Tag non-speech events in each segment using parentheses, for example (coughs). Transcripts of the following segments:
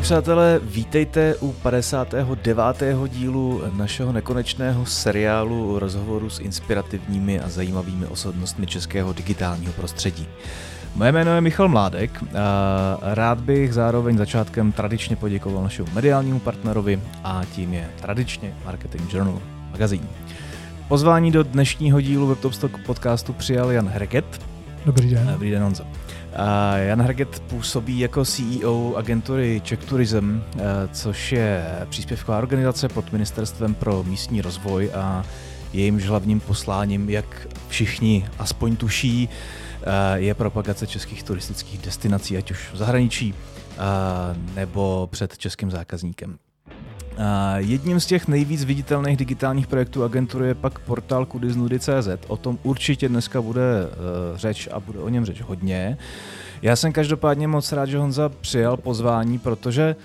Vážení přátelé, vítejte u 59. dílu našeho nekonečného seriálu rozhovoru s inspirativními a zajímavými osobnostmi českého digitálního prostředí. Moje jméno je Michal Mládek a rád bych zároveň začátkem tradičně poděkoval našemu mediálnímu partnerovi a tím je tradičně Marketing Journal magazín. Pozvání do dnešního dílu WebTopstock podcastu přijal Jan Herget. Dobrý den. Dobrý den, Honzo. Jan Herget působí jako CEO agentury Czech Tourism, eh, což je příspěvková organizace pod Ministerstvem pro místní rozvoj a jejímž hlavním posláním, jak všichni aspoň tuší, eh, je propagace českých turistických destinací, ať už v zahraničí eh, nebo před českým zákazníkem. Jedním z těch nejvíc viditelných digitálních projektů agentury je pak portál kudiznudy.cz. O tom určitě dneska bude uh, řeč a bude o něm řeč hodně. Já jsem každopádně moc rád, že Honza přijal pozvání, protože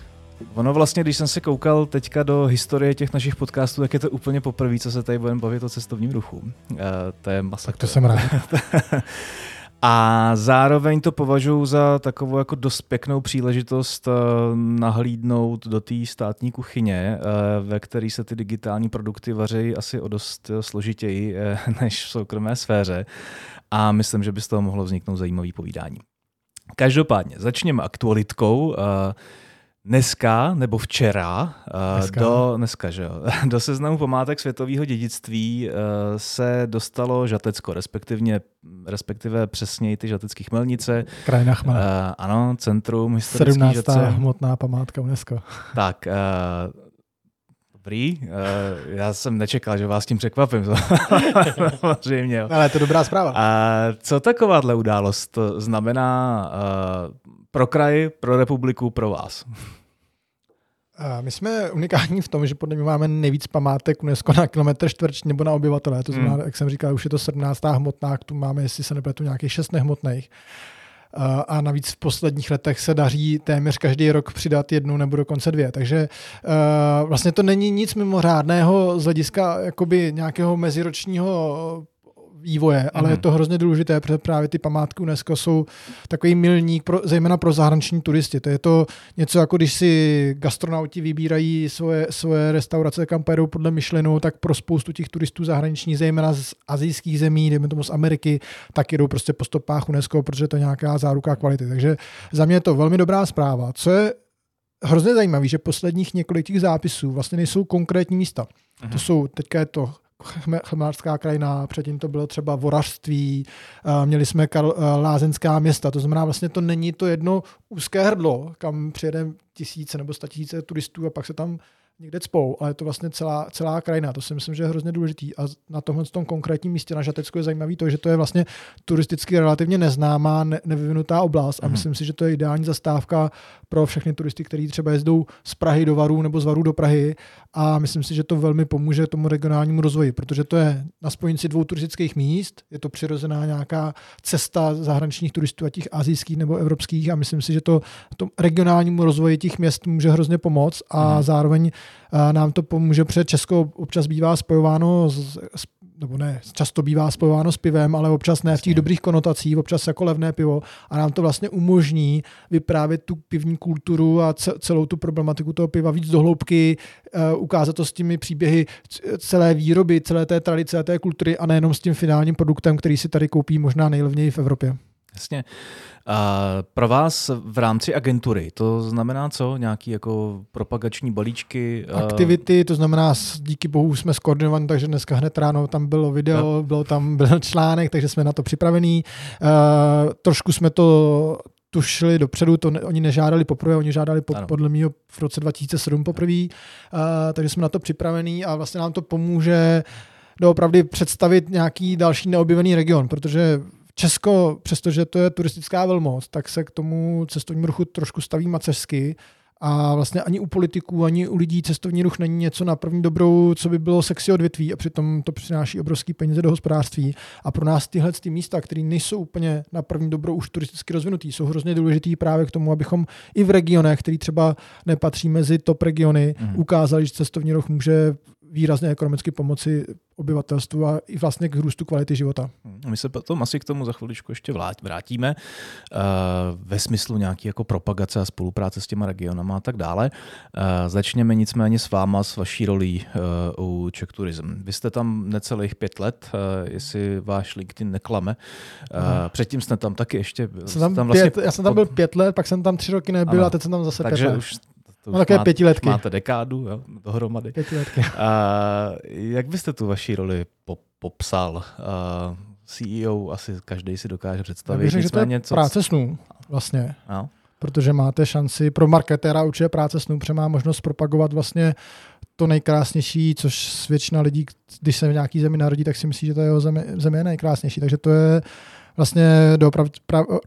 Ono vlastně, když jsem se koukal teďka do historie těch našich podcastů, tak je to úplně poprvé, co se tady budeme bavit o cestovním ruchu. Uh, to je masakr. Tak to jsem rád. (laughs) A zároveň to považuji za takovou jako dost pěknou příležitost eh, nahlídnout do té státní kuchyně, eh, ve které se ty digitální produkty vaří asi o dost eh, složitěji (laughs) než v soukromé sféře. A myslím, že by z toho mohlo vzniknout zajímavý povídání. Každopádně, začněme aktualitkou. Dneska nebo včera dneska. do dneska, že jo, (laughs) do seznamu památek světového dědictví se dostalo Žatecko, respektive, respektive přesněji ty žatecké chmelnice. Krajina Chmel. Uh, ano, centrum historické 17. Žatce. hmotná památka UNESCO. Tak, Dobrý, já jsem nečekal, že vás tím překvapím. (laughs) Samozřejmě. Ale je to dobrá zpráva. A co takováhle událost znamená pro kraj, pro republiku, pro vás? My jsme unikátní v tom, že podle mě máme nejvíc památek UNESCO na kilometr čtvrtční nebo na obyvatele. To znamená, hmm. jak jsem říkal, už je to 17. hmotná, tu máme, jestli se nepletu, nějakých 6 nehmotných. A navíc v posledních letech se daří téměř každý rok přidat jednu nebo dokonce dvě. Takže vlastně to není nic mimořádného z hlediska jakoby nějakého meziročního vývoje, mm-hmm. ale je mhm. to hrozně důležité, protože právě ty památky UNESCO jsou takový milník, pro, zejména pro zahraniční turisty. To je to něco jako když si gastronauti vybírají svoje, svoje restaurace, kam pojedou podle myšlenu, tak pro spoustu těch turistů zahraničních, zejména z azijských zemí, dejme tomu z Ameriky, tak jdou prostě po stopách UNESCO, protože to je nějaká záruka kvality. Takže za mě je to velmi dobrá zpráva. Co je hrozně zajímavé, že posledních několik těch zápisů vlastně nejsou konkrétní místa. Mm-hmm. To jsou, teďka je to chmelářská krajina, předtím to bylo třeba vorařství, měli jsme lázenská města, to znamená vlastně to není to jedno úzké hrdlo, kam přijede tisíce nebo tisíce turistů a pak se tam někde cpou, ale je to vlastně celá, celá krajina. To si myslím, že je hrozně důležitý. A na tomhle tom konkrétním místě na Žatecku je zajímavý to, že to je vlastně turisticky relativně neznámá, ne, nevyvinutá oblast a mm. myslím si, že to je ideální zastávka pro všechny turisty, kteří třeba jezdou z Prahy do Varu nebo z Varu do Prahy a myslím si, že to velmi pomůže tomu regionálnímu rozvoji, protože to je na spojnici dvou turistických míst, je to přirozená nějaká cesta zahraničních turistů, a těch azijských nebo evropských a myslím si, že to, to regionálnímu rozvoji těch měst může hrozně pomoct a mm. zároveň nám to pomůže, protože Česko občas bývá spojováno s, s nebo ne, často bývá spojováno s pivem, ale občas ne v těch dobrých konotacích, občas jako levné pivo a nám to vlastně umožní vyprávět tu pivní kulturu a celou tu problematiku toho piva víc dohloubky, uh, ukázat to s těmi příběhy celé výroby, celé té tradice a té kultury a nejenom s tím finálním produktem, který si tady koupí možná nejlevněji v Evropě. Jasně. A pro vás v rámci agentury, to znamená co? Nějaký jako propagační balíčky? Aktivity, to znamená díky bohu jsme skoordinovaní, takže dneska hned ráno tam bylo video, no. bylo tam (laughs) byl článek, takže jsme na to připravení. Uh, trošku jsme to tušili dopředu, to ne, oni nežádali poprvé, oni žádali po, podle mě v roce 2007 poprvé, uh, takže jsme na to připravení a vlastně nám to pomůže doopravdy představit nějaký další neobjevený region, protože Česko, přestože to je turistická velmoc, tak se k tomu cestovnímu ruchu trošku staví maceřsky a vlastně ani u politiků, ani u lidí cestovní ruch není něco na první dobrou, co by bylo sexy odvětví a přitom to přináší obrovský peníze do hospodářství. A pro nás tyhle ty místa, které nejsou úplně na první dobrou už turisticky rozvinutý, jsou hrozně důležitý právě k tomu, abychom i v regionech, který třeba nepatří mezi top regiony, mm. ukázali, že cestovní ruch může výrazně ekonomicky pomoci obyvatelstvu a i vlastně k růstu kvality života. Hmm, my se potom asi k tomu za chviličku ještě vrátíme uh, ve smyslu nějaký jako propagace a spolupráce s těma regionama a tak dále. Uh, začněme nicméně s váma, s vaší rolí uh, u Czech Tourism. Vy jste tam necelých pět let, jestli váš LinkedIn neklame. Předtím jste tam taky ještě... Jsem tam tam vlastně pět, já jsem tam byl pět let, pak jsem tam tři roky nebyl ano, a teď jsem tam zase takže pět let. Už to no, také pětiletky. Máte dekádu jo, dohromady. Pětiletky. A jak byste tu vaší roli po, popsal? A CEO asi každý si dokáže představit. Já bych že to je co... práce snů vlastně. No. Protože máte šanci, pro marketéra určitě práce snů, protože má možnost propagovat vlastně to nejkrásnější, což většina lidí, když se v nějaký zemi narodí, tak si myslí, že to je jeho zemi, zemi je nejkrásnější. Takže to je vlastně doopravdy,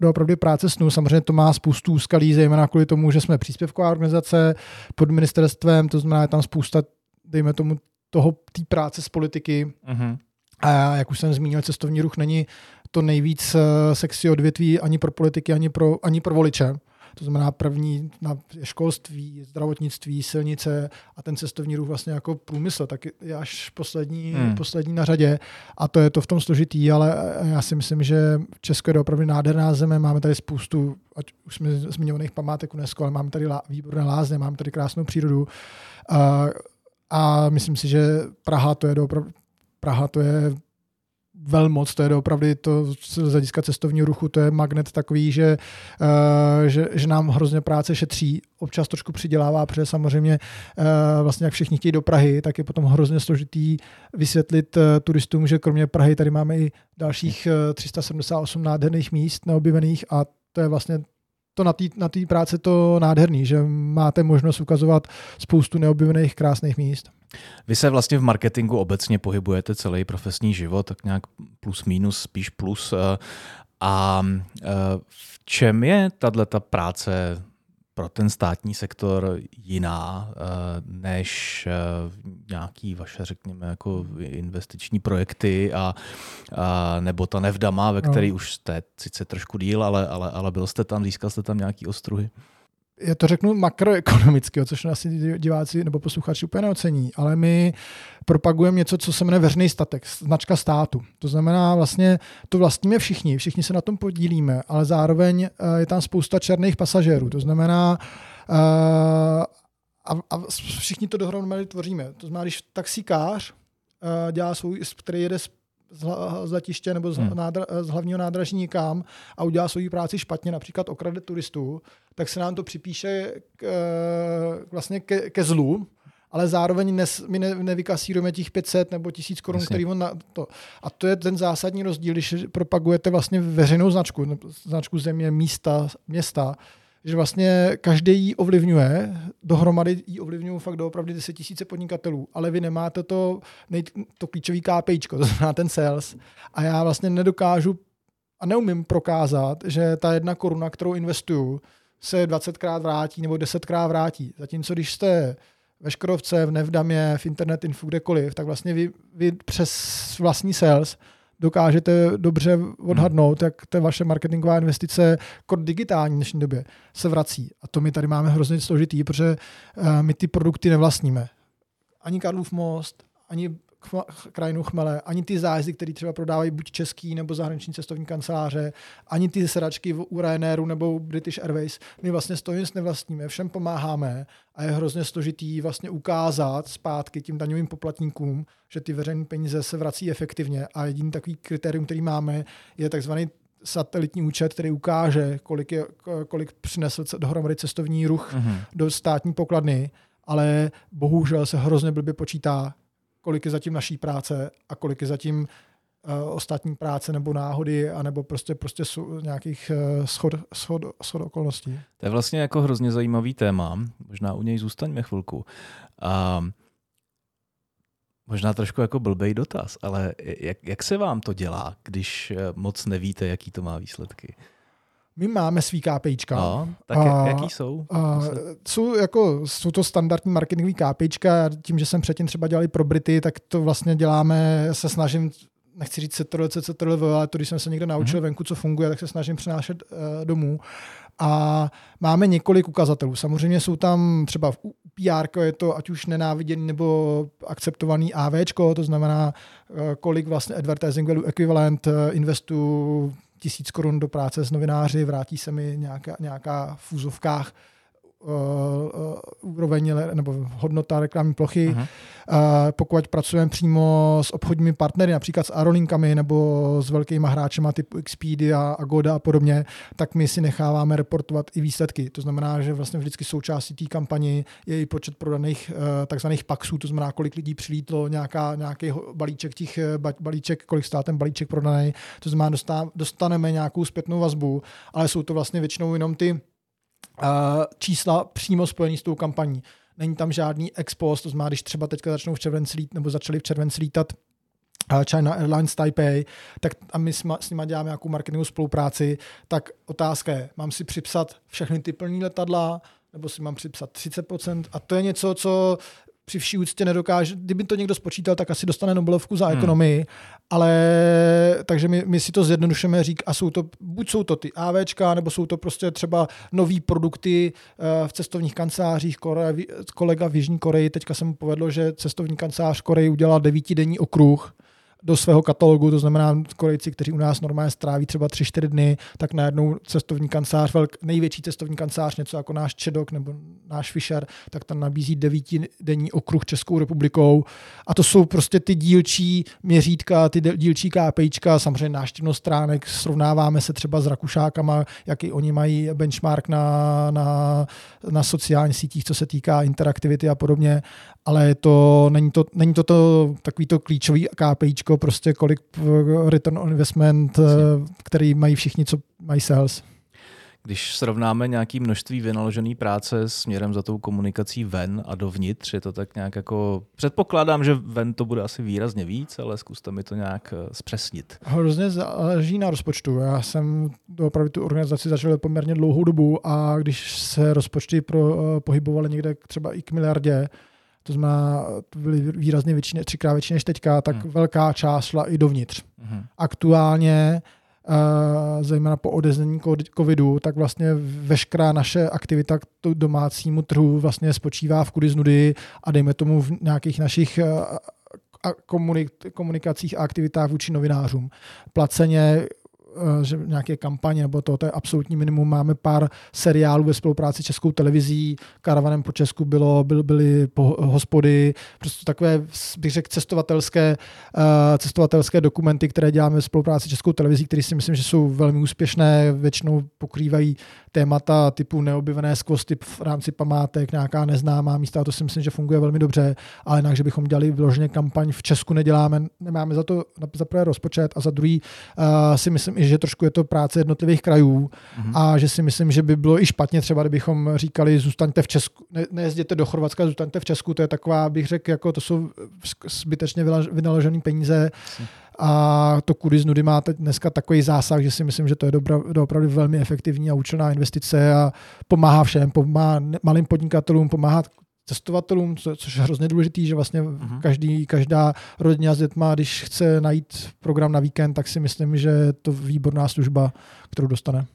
doopravdy práce snů. Samozřejmě to má spoustu úskalí, zejména kvůli tomu, že jsme příspěvková organizace pod ministerstvem, to znamená, je tam spousta, dejme tomu, toho té práce z politiky. Uh-huh. A jak už jsem zmínil, cestovní ruch není to nejvíc eh, sexy odvětví ani pro politiky, ani pro, ani pro voliče. To znamená první na školství, zdravotnictví, silnice a ten cestovní ruch vlastně jako průmysl, tak je až poslední, hmm. poslední na řadě. A to je to v tom složitý, ale já si myslím, že Česko je opravdu nádherná země, máme tady spoustu, ať už jsme zmiňovaných památek UNESCO, ale máme tady lá, výborné lázně, máme tady krásnou přírodu. A, a myslím si, že Praha to je opravdu Praha to je velmoc, to je opravdu to z hlediska cestovního ruchu, to je magnet takový, že, uh, že, že nám hrozně práce šetří, občas trošku přidělává, protože samozřejmě uh, vlastně jak všichni chtějí do Prahy, tak je potom hrozně složitý vysvětlit uh, turistům, že kromě Prahy tady máme i dalších uh, 378 nádherných míst neobjevených a to je vlastně to na té na tý práce to nádherný, že máte možnost ukazovat spoustu neobjevených krásných míst. Vy se vlastně v marketingu obecně pohybujete celý profesní život, tak nějak plus minus, spíš plus. Eh, a eh, v čem je tato práce pro ten státní sektor jiná eh, než nějaký vaše, řekněme, jako investiční projekty a, a nebo ta Nevdama, ve který no. už jste sice trošku díl, ale, ale, ale byl jste tam, získal jste tam nějaký ostruhy? Já to řeknu makroekonomicky, což asi diváci nebo posluchači úplně neocení, ale my propagujeme něco, co se jmenuje veřejný statek, značka státu. To znamená vlastně, to vlastníme všichni, všichni se na tom podílíme, ale zároveň eh, je tam spousta černých pasažérů. To znamená, eh, a, a všichni to dohromady tvoříme. To znamená, když taxikář eh, dělá svůj, který jede z z letiště nebo z, hmm. nádra, z hlavního nádraží nikam a udělá svoji práci špatně, například okrade turistů, tak se nám to připíše k, eh, vlastně ke, ke zlu, ale zároveň nes, my ne, nevykasírujeme těch 500 nebo 1000 korun, který on na to. A to je ten zásadní rozdíl, když propagujete vlastně veřejnou značku, značku země, místa, města, že vlastně každý ji ovlivňuje, dohromady ji ovlivňují fakt doopravdy 10 tisíce podnikatelů, ale vy nemáte to, nej, to klíčový KPIčko, to znamená ten sales. A já vlastně nedokážu a neumím prokázat, že ta jedna koruna, kterou investuju, se 20krát vrátí nebo 10krát vrátí. Zatímco když jste ve Škodovce, v Nevdamě, v Internet Info, kdekoliv, tak vlastně vy, vy přes vlastní sales dokážete dobře odhadnout, jak ta vaše marketingová investice kod digitální v dnešní době se vrací. A to my tady máme hrozně složitý, protože uh, my ty produkty nevlastníme. Ani Karlův most, ani krajinu chmele, ani ty zájezdy, které třeba prodávají buď český nebo zahraniční cestovní kanceláře, ani ty sedačky u Ryanairu nebo British Airways. My vlastně z toho nic nevlastníme, všem pomáháme a je hrozně složitý vlastně ukázat zpátky tím daňovým poplatníkům, že ty veřejné peníze se vrací efektivně a jediný takový kritérium, který máme, je takzvaný satelitní účet, který ukáže, kolik, je, kolik přinesl dohromady cestovní ruch mm-hmm. do státní pokladny, ale bohužel se hrozně blbě počítá, kolik je zatím naší práce a kolik je zatím uh, ostatní práce nebo náhody, anebo prostě, prostě jsou nějakých uh, schod, schod, schod okolností. To je vlastně jako hrozně zajímavý téma, možná u něj zůstaňme chvilku. A možná trošku jako blbej dotaz, ale jak, jak se vám to dělá, když eh, moc nevíte, jaký to má výsledky? My máme svý KPIčka. No, tak a, jaký jsou? A, jsou, jako, jsou to standardní marketingový KPIčka. Tím, že jsem předtím třeba dělali pro Brity, tak to vlastně děláme, se snažím nechci říct CTRL, CTRL, ale to, když jsem se někde naučil mm-hmm. venku, co funguje, tak se snažím přenášet uh, domů. A máme několik ukazatelů. Samozřejmě jsou tam třeba v PR, je to ať už nenáviděný nebo akceptovaný AV, to znamená, eh, kolik vlastně advertising value equivalent eh, investu tisíc korun do práce s novináři, vrátí se mi nějaká, nějaká v úzovkách uh, úroveň nebo hodnota reklamní plochy. Uh-huh. Uh, pokud pracujeme přímo s obchodními partnery, například s aerolinkami nebo s velkými hráčemi typu Expedia, Agoda a podobně, tak my si necháváme reportovat i výsledky. To znamená, že vlastně vždycky součástí té kampani je i počet prodaných uh, takzvaných paxů, to znamená, kolik lidí přilítlo, nějaká, nějaký balíček těch balíček, kolik stál ten balíček prodaný. To znamená, dostaneme nějakou zpětnou vazbu, ale jsou to vlastně většinou jenom ty čísla přímo spojený s tou kampaní. Není tam žádný expost, to znamená, když třeba teďka začnou v červenci lít, nebo začali v červenci lítat China Airlines Taipei, tak a my s, s nimi děláme nějakou marketingovou spolupráci, tak otázka je, mám si připsat všechny ty plní letadla, nebo si mám připsat 30%. A to je něco, co při vší úctě nedokáže, kdyby to někdo spočítal, tak asi dostane Nobelovku za hmm. ekonomii, ale takže my, my si to zjednodušeme řík a jsou to, buď jsou to ty AVčka, nebo jsou to prostě třeba nové produkty uh, v cestovních kancelářích. Kore, kolega v Jižní Koreji, teďka se mu povedlo, že cestovní kancelář Koreji udělal devítidenní okruh, do svého katalogu, to znamená Korejci, kteří u nás normálně stráví třeba 3-4 dny, tak najednou cestovní kancelář, velk, největší cestovní kancelář, něco jako náš Čedok nebo náš Fischer, tak tam nabízí devítidenní okruh Českou republikou. A to jsou prostě ty dílčí měřítka, ty dílčí KPIčka, samozřejmě náštěvnost stránek, srovnáváme se třeba s Rakušákama, jaký oni mají benchmark na, na, na sociálních sítích, co se týká interaktivity a podobně, ale to není to, není to, to takový to klíčový KPIčko, prostě kolik return on investment, eh, který mají všichni, co mají sales. Když srovnáme nějaké množství vynaložené práce směrem za tou komunikací ven a dovnitř, je to tak nějak jako... Předpokládám, že ven to bude asi výrazně víc, ale zkuste mi to nějak eh, zpřesnit. Hrozně záleží na rozpočtu. Já jsem opravdu tu organizaci začal poměrně dlouhou dobu a když se rozpočty pro, eh, pohybovaly někde třeba i k miliardě, to znamená, to byly výrazně větší, třikrát větší než teďka, tak hmm. velká část šla i dovnitř. Hmm. Aktuálně, uh, zejména po odeznění covidu, tak vlastně veškerá naše aktivita k domácímu trhu vlastně spočívá v kudy z nudy a dejme tomu v nějakých našich uh, komunikacích a aktivitách vůči novinářům. Placeně Eh, že nějaké kampaně nebo to, to je absolutní minimum. Máme pár seriálů ve spolupráci s Českou televizí, Karavanem po Česku bylo, byl, byly po, hospody, prostě takové, bych řekl, cestovatelské, uh, cestovatelské dokumenty, které děláme ve spolupráci s Českou televizí, které si myslím, že jsou velmi úspěšné, většinou pokrývají témata typu neobjevené skvosty v rámci památek, nějaká neznámá místa, to si myslím, že funguje velmi dobře, ale jinak, že bychom dělali vloženě kampaň v Česku neděláme, nemáme za to za prvé rozpočet a za druhý uh, si myslím, že trošku je to práce jednotlivých krajů mm-hmm. a že si myslím, že by bylo i špatně třeba, kdybychom říkali, zůstaňte v Česku, ne, nejezděte do Chorvatska, zůstaňte v Česku, to je taková, bych řekl, jako to jsou zbytečně vynaložené peníze. A to kudy z nudy má teď dneska takový zásah, že si myslím, že to je dobra, opravdu velmi efektivní a účelná investice a pomáhá všem, pomáhá malým podnikatelům, pomáhá cestovatelům, co, což je hrozně důležitý, že vlastně uh-huh. každý, každá rodina s dětma, když chce najít program na víkend, tak si myslím, že je to výborná služba, kterou dostane.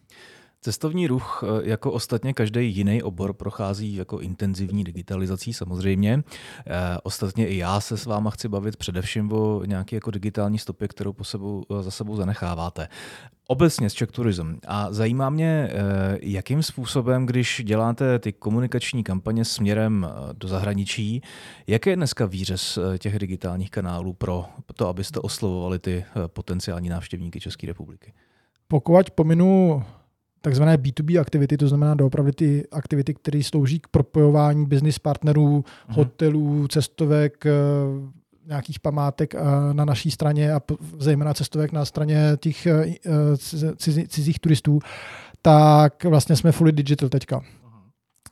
Cestovní ruch, eh, jako ostatně každý jiný obor, prochází jako intenzivní digitalizací samozřejmě. E, ostatně i já se s váma chci bavit především o nějaké jako digitální stopě, kterou po sebou, eh, za sebou zanecháváte. Obecně s Czech Tourism. A zajímá mě, jakým způsobem, když děláte ty komunikační kampaně směrem do zahraničí, jaký je dneska výřez těch digitálních kanálů pro to, abyste oslovovali ty potenciální návštěvníky České republiky? Pokud pominu takzvané B2B aktivity, to znamená doopravdy ty aktivity, které slouží k propojování business partnerů, hmm. hotelů, cestovek, eh, nějakých památek eh, na naší straně a zejména cestovek na straně těch eh, cizí, cizích turistů, tak vlastně jsme fully digital teďka.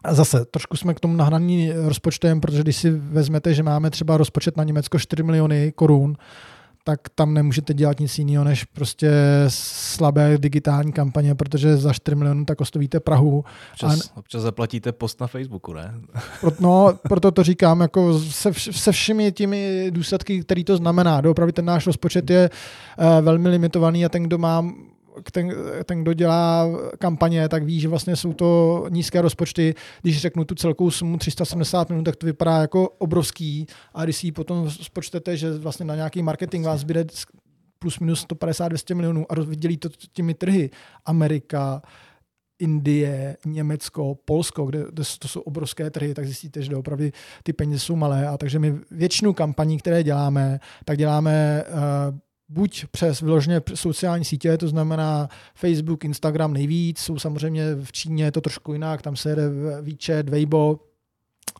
A zase, trošku jsme k tomu nahnaní rozpočtem, protože když si vezmete, že máme třeba rozpočet na Německo 4 miliony korun, tak tam nemůžete dělat nic jiného, než prostě slabé digitální kampaně, protože za 4 milionů tak ostovíte Prahu. Občas, a... občas zaplatíte post na Facebooku, ne? No, proto to říkám, jako se, se všemi těmi důsledky, který to znamená. Opravdu ten náš rozpočet je uh, velmi limitovaný a ten, kdo má ten, ten, kdo dělá kampaně, tak ví, že vlastně jsou to nízké rozpočty. Když řeknu tu celkou sumu 370 minut, tak to vypadá jako obrovský. A když si ji potom spočtete, že vlastně na nějaký marketing vás bude plus minus 150-200 milionů a vydělí to těmi trhy. Amerika, Indie, Německo, Polsko, kde, kde to jsou obrovské trhy, tak zjistíte, že opravdu ty peníze jsou malé. A takže my většinu kampaní, které děláme, tak děláme uh, buď přes vyloženě sociální sítě, to znamená Facebook, Instagram nejvíc, jsou samozřejmě v Číně je to trošku jinak, tam se jede WeChat, Weibo,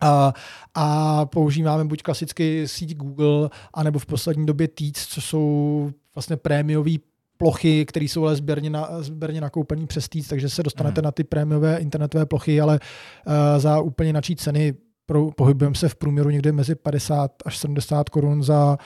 a, a používáme buď klasicky síť Google, anebo v poslední době Teats, co jsou vlastně prémiové plochy, které jsou ale sběrně, na, sběrně nakoupené přes Teats, takže se dostanete mm. na ty prémiové internetové plochy, ale uh, za úplně načí ceny pro, pohybujeme se v průměru někde mezi 50 až 70 korun za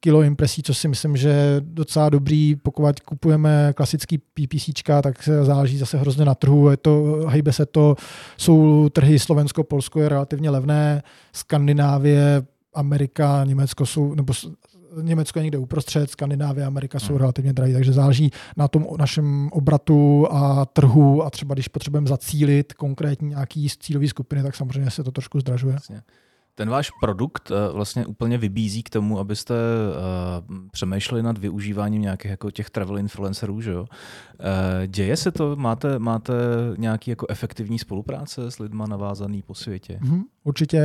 kilo impresí, co si myslím, že je docela dobrý. Pokud kupujeme klasický PPC, tak se záleží zase hrozně na trhu. Je to, hejbe se to, jsou trhy Slovensko, Polsko je relativně levné, Skandinávie, Amerika, Německo jsou, nebo Německo je někde uprostřed, Skandinávie, Amerika jsou hmm. relativně drahé, takže záleží na tom našem obratu a trhu a třeba když potřebujeme zacílit konkrétní nějaký cílový skupiny, tak samozřejmě se to trošku zdražuje. Jasně ten váš produkt eh, vlastně úplně vybízí k tomu, abyste uh, přemýšleli nad využíváním nějakých jako těch travel influencerů, že jo? Uh, děje se to? Máte, máte nějaký jako efektivní spolupráce s lidma navázaný po světě? Mm, určitě.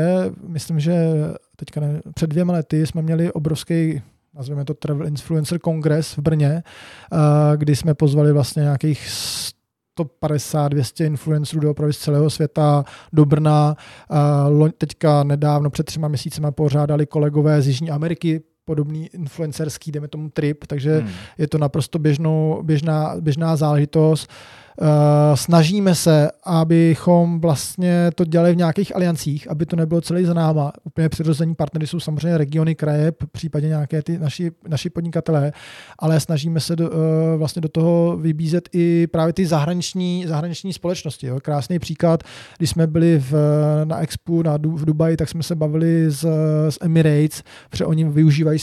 Myslím, že teďka ne, před dvěma lety jsme měli obrovský nazveme to Travel Influencer Kongres v Brně, kdy jsme pozvali vlastně nějakých 150, 200 influencerů do opravdu z celého světa do Brna. Teďka nedávno, před třema měsícemi pořádali kolegové z Jižní Ameriky podobný influencerský, jdeme tomu trip, takže hmm. je to naprosto běžnou, běžná, běžná záležitost. Uh, snažíme se, abychom vlastně to dělali v nějakých aliancích, aby to nebylo celý za náma. Úplně přirození partnery jsou samozřejmě regiony, kraje, případně nějaké ty naši, naši podnikatelé, ale snažíme se do, uh, vlastně do toho vybízet i právě ty zahraniční, zahraniční společnosti. Jo. Krásný příklad, když jsme byli v, na Expo na, v Dubaji, tak jsme se bavili s, s Emirates, protože oni využívají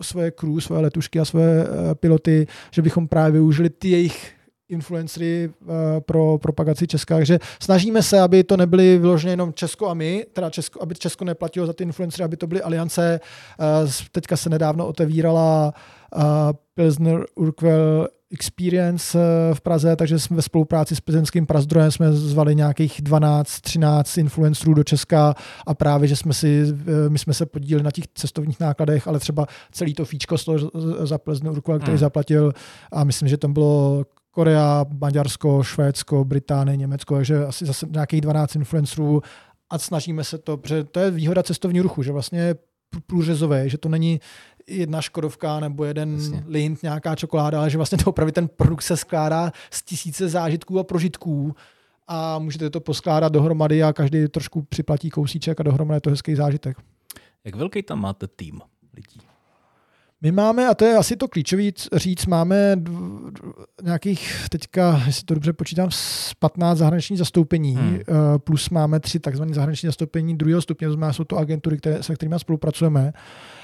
svoje crew, svoje letušky a svoje piloty, že bychom právě využili ty jejich influencery uh, pro propagaci Česka, takže snažíme se, aby to nebyly vyloženě jenom Česko a my, teda Česko, aby Česko neplatilo za ty influencery, aby to byly aliance. Uh, teďka se nedávno otevírala uh, Pilsner Urquell Experience v Praze, takže jsme ve spolupráci s plzeňským Prazdrojem jsme zvali nějakých 12-13 influencerů do Česka a právě, že jsme si, my jsme se podíleli na těch cestovních nákladech, ale třeba celý to fíčko za Plzeň Urquell, který hmm. zaplatil a myslím, že tam bylo Korea, Maďarsko, Švédsko, Británie, Německo, takže asi zase nějakých 12 influencerů a snažíme se to, protože to je výhoda cestovního ruchu, že vlastně je průřezové, že to není jedna škodovka nebo jeden Jasně. lint, nějaká čokoláda, ale že vlastně to opravdu ten produkt se skládá z tisíce zážitků a prožitků a můžete to poskládat dohromady a každý trošku připlatí kousíček a dohromady je to hezký zážitek. Jak velký tam máte tým lidí? My máme, a to je asi to klíčový říct, máme nějakých teďka, jestli to dobře počítám, 15 zahraničních zastoupení, hmm. Eh, plus máme tři takzvané zahraniční zastoupení druhého stupně, to znamená, jsou to agentury, které, se kterými spolupracujeme.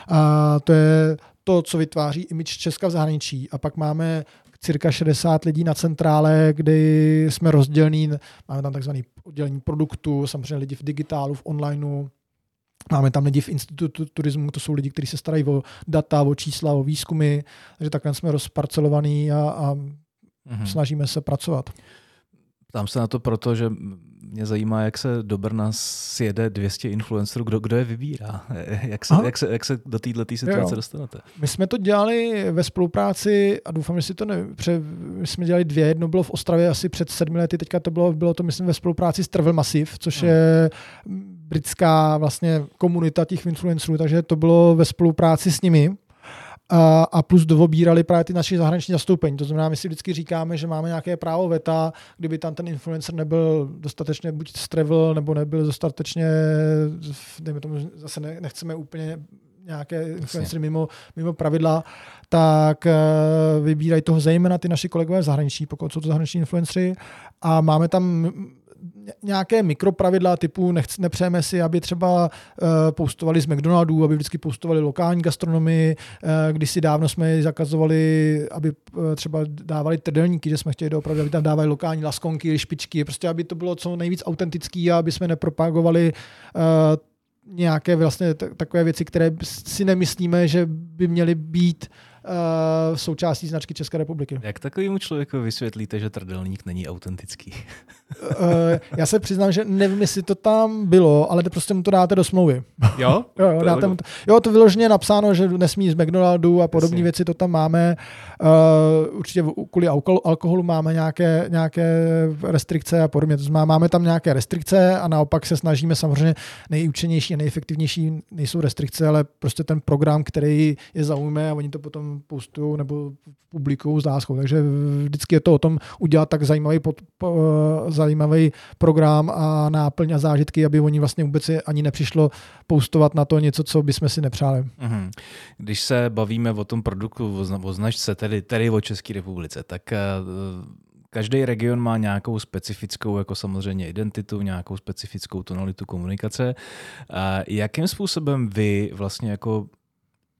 A to je to, co vytváří image Česka v zahraničí. A pak máme cirka 60 lidí na centrále, kdy jsme rozdělení, máme tam takzvaný oddělení produktu, samozřejmě lidi v digitálu, v onlineu, Máme tam lidi v institutu turismu, to jsou lidi, kteří se starají o data, o čísla, o výzkumy, takže takhle jsme rozparcelovaní a, a mm-hmm. snažíme se pracovat. Ptám se na to proto, že mě zajímá, jak se do Brna sjede 200 influencerů, kdo, kdo je vybírá, (laughs) jak se, jak se, jak se do této situace jo. dostanete. My jsme to dělali ve spolupráci a doufám, že si to ne, pře, my jsme dělali dvě, jedno bylo v Ostravě asi před sedmi lety, teďka to bylo, bylo to myslím ve spolupráci s Travel Massive, což hmm. je britská vlastně komunita těch influencerů, takže to bylo ve spolupráci s nimi a, a plus dovobírali právě ty naše zahraniční zastoupení. To znamená, my si vždycky říkáme, že máme nějaké právo veta, kdyby tam ten influencer nebyl dostatečně buď travel, nebo nebyl dostatečně, dejme tomu, zase nechceme úplně nějaké influencery mimo, mimo pravidla, tak uh, vybírají toho zejména ty naši kolegové v zahraničí, pokud jsou to zahraniční influencery. A máme tam nějaké mikropravidla typu nechc, nepřejeme si, aby třeba uh, poustovali z McDonaldů, aby vždycky poustovali lokální gastronomii, uh, když si dávno jsme zakazovali, aby uh, třeba dávali trdelníky, že jsme chtěli opravdu, aby tam dávali lokální laskonky, špičky, prostě aby to bylo co nejvíc autentický a aby jsme nepropagovali uh, nějaké vlastně takové věci, které si nemyslíme, že by měly být uh, součástí značky České republiky. Jak takovému člověku vysvětlíte, že trdelník není autentický? uh, já se přiznám, že nevím, jestli to tam bylo, ale prostě mu to dáte do smlouvy. Jo? (laughs) jo, dáte mu to, jo, to vyloženě napsáno, že nesmí z McDonaldu a podobné věci, to tam máme. Uh, určitě kvůli alkoholu máme nějaké, nějaké restrikce a podobně. To znamená, máme tam nějaké restrikce a naopak se snažíme samozřejmě nejúčinnější a nejefektivnější nejsou restrikce, ale prostě ten program, který je zaujme a oni to potom postují nebo publikují s láskou. Takže vždycky je to o tom udělat tak zajímavý, pod, po, zajímavý program a náplň a zážitky, aby oni vlastně vůbec ani nepřišlo postovat na to něco, co bychom si nepřáli. Mm-hmm. Když se bavíme o tom produktu, o značce, tedy, tedy o České republice, tak uh, Každý region má nějakou specifickou, jako samozřejmě identitu, nějakou specifickou tonalitu komunikace. A jakým způsobem vy vlastně jako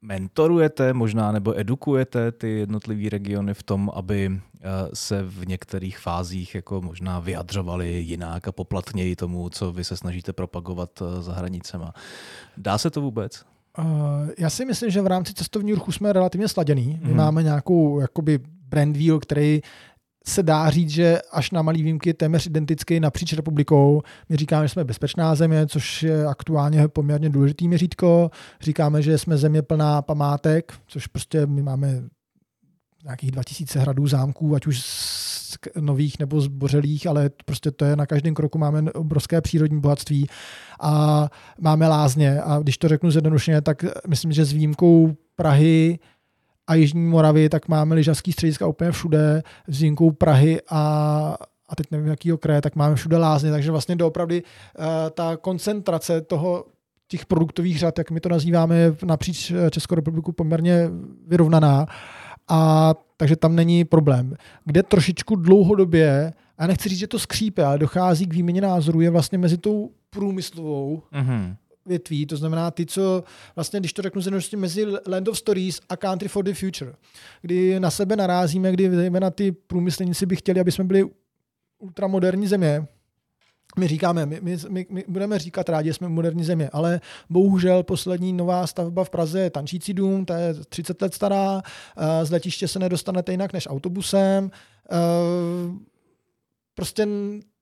mentorujete možná nebo edukujete ty jednotlivé regiony v tom, aby eh, se v některých fázích jako možná vyjadřovali jinak a poplatněji tomu, co vy se snažíte propagovat eh, za hranicema. Dá se to vůbec? Uh, já si myslím, že v rámci cestovního ruchu jsme relativně sladěný. My mm. máme nějakou jakoby brand wheel, který se dá říct, že až na malý výjimky téměř identický napříč republikou. My říkáme, že jsme bezpečná země, což je aktuálně poměrně důležitý měřítko. Říkáme, že jsme země plná památek, což prostě my máme nějakých 2000 hradů, zámků, ať už z nových nebo zbořelých, ale prostě to je na každém kroku máme obrovské přírodní bohatství a máme lázně a když to řeknu zjednodušeně, tak myslím, že s výjimkou Prahy, a Jižní Moravy, tak máme lyžařský střediska úplně všude, s výjimkou Prahy a a teď nevím, jakýho kraje, tak máme všude lázně, takže vlastně doopravdy uh, ta koncentrace toho těch produktových řad, jak my to nazýváme, napříč eh, Českou republiku poměrně vyrovnaná. A takže tam není problém. Kde trošičku dlouhodobě, a nechci říct, že to skřípe, ale dochází k výměně názorů, je vlastně mezi tou průmyslovou mm-hmm větví, to znamená ty, co vlastně, když to řeknu zjednodušeně, mezi Land of Stories a Country for the Future, kdy na sebe narazíme, kdy zejména ty průmyslníci by chtěli, aby jsme byli ultramoderní země, my říkáme, my, my, my, my budeme říkat rádi, jsme moderní země, ale bohužel poslední nová stavba v Praze je tančící dům, ta je 30 let stará, z letiště se nedostanete jinak než autobusem, prostě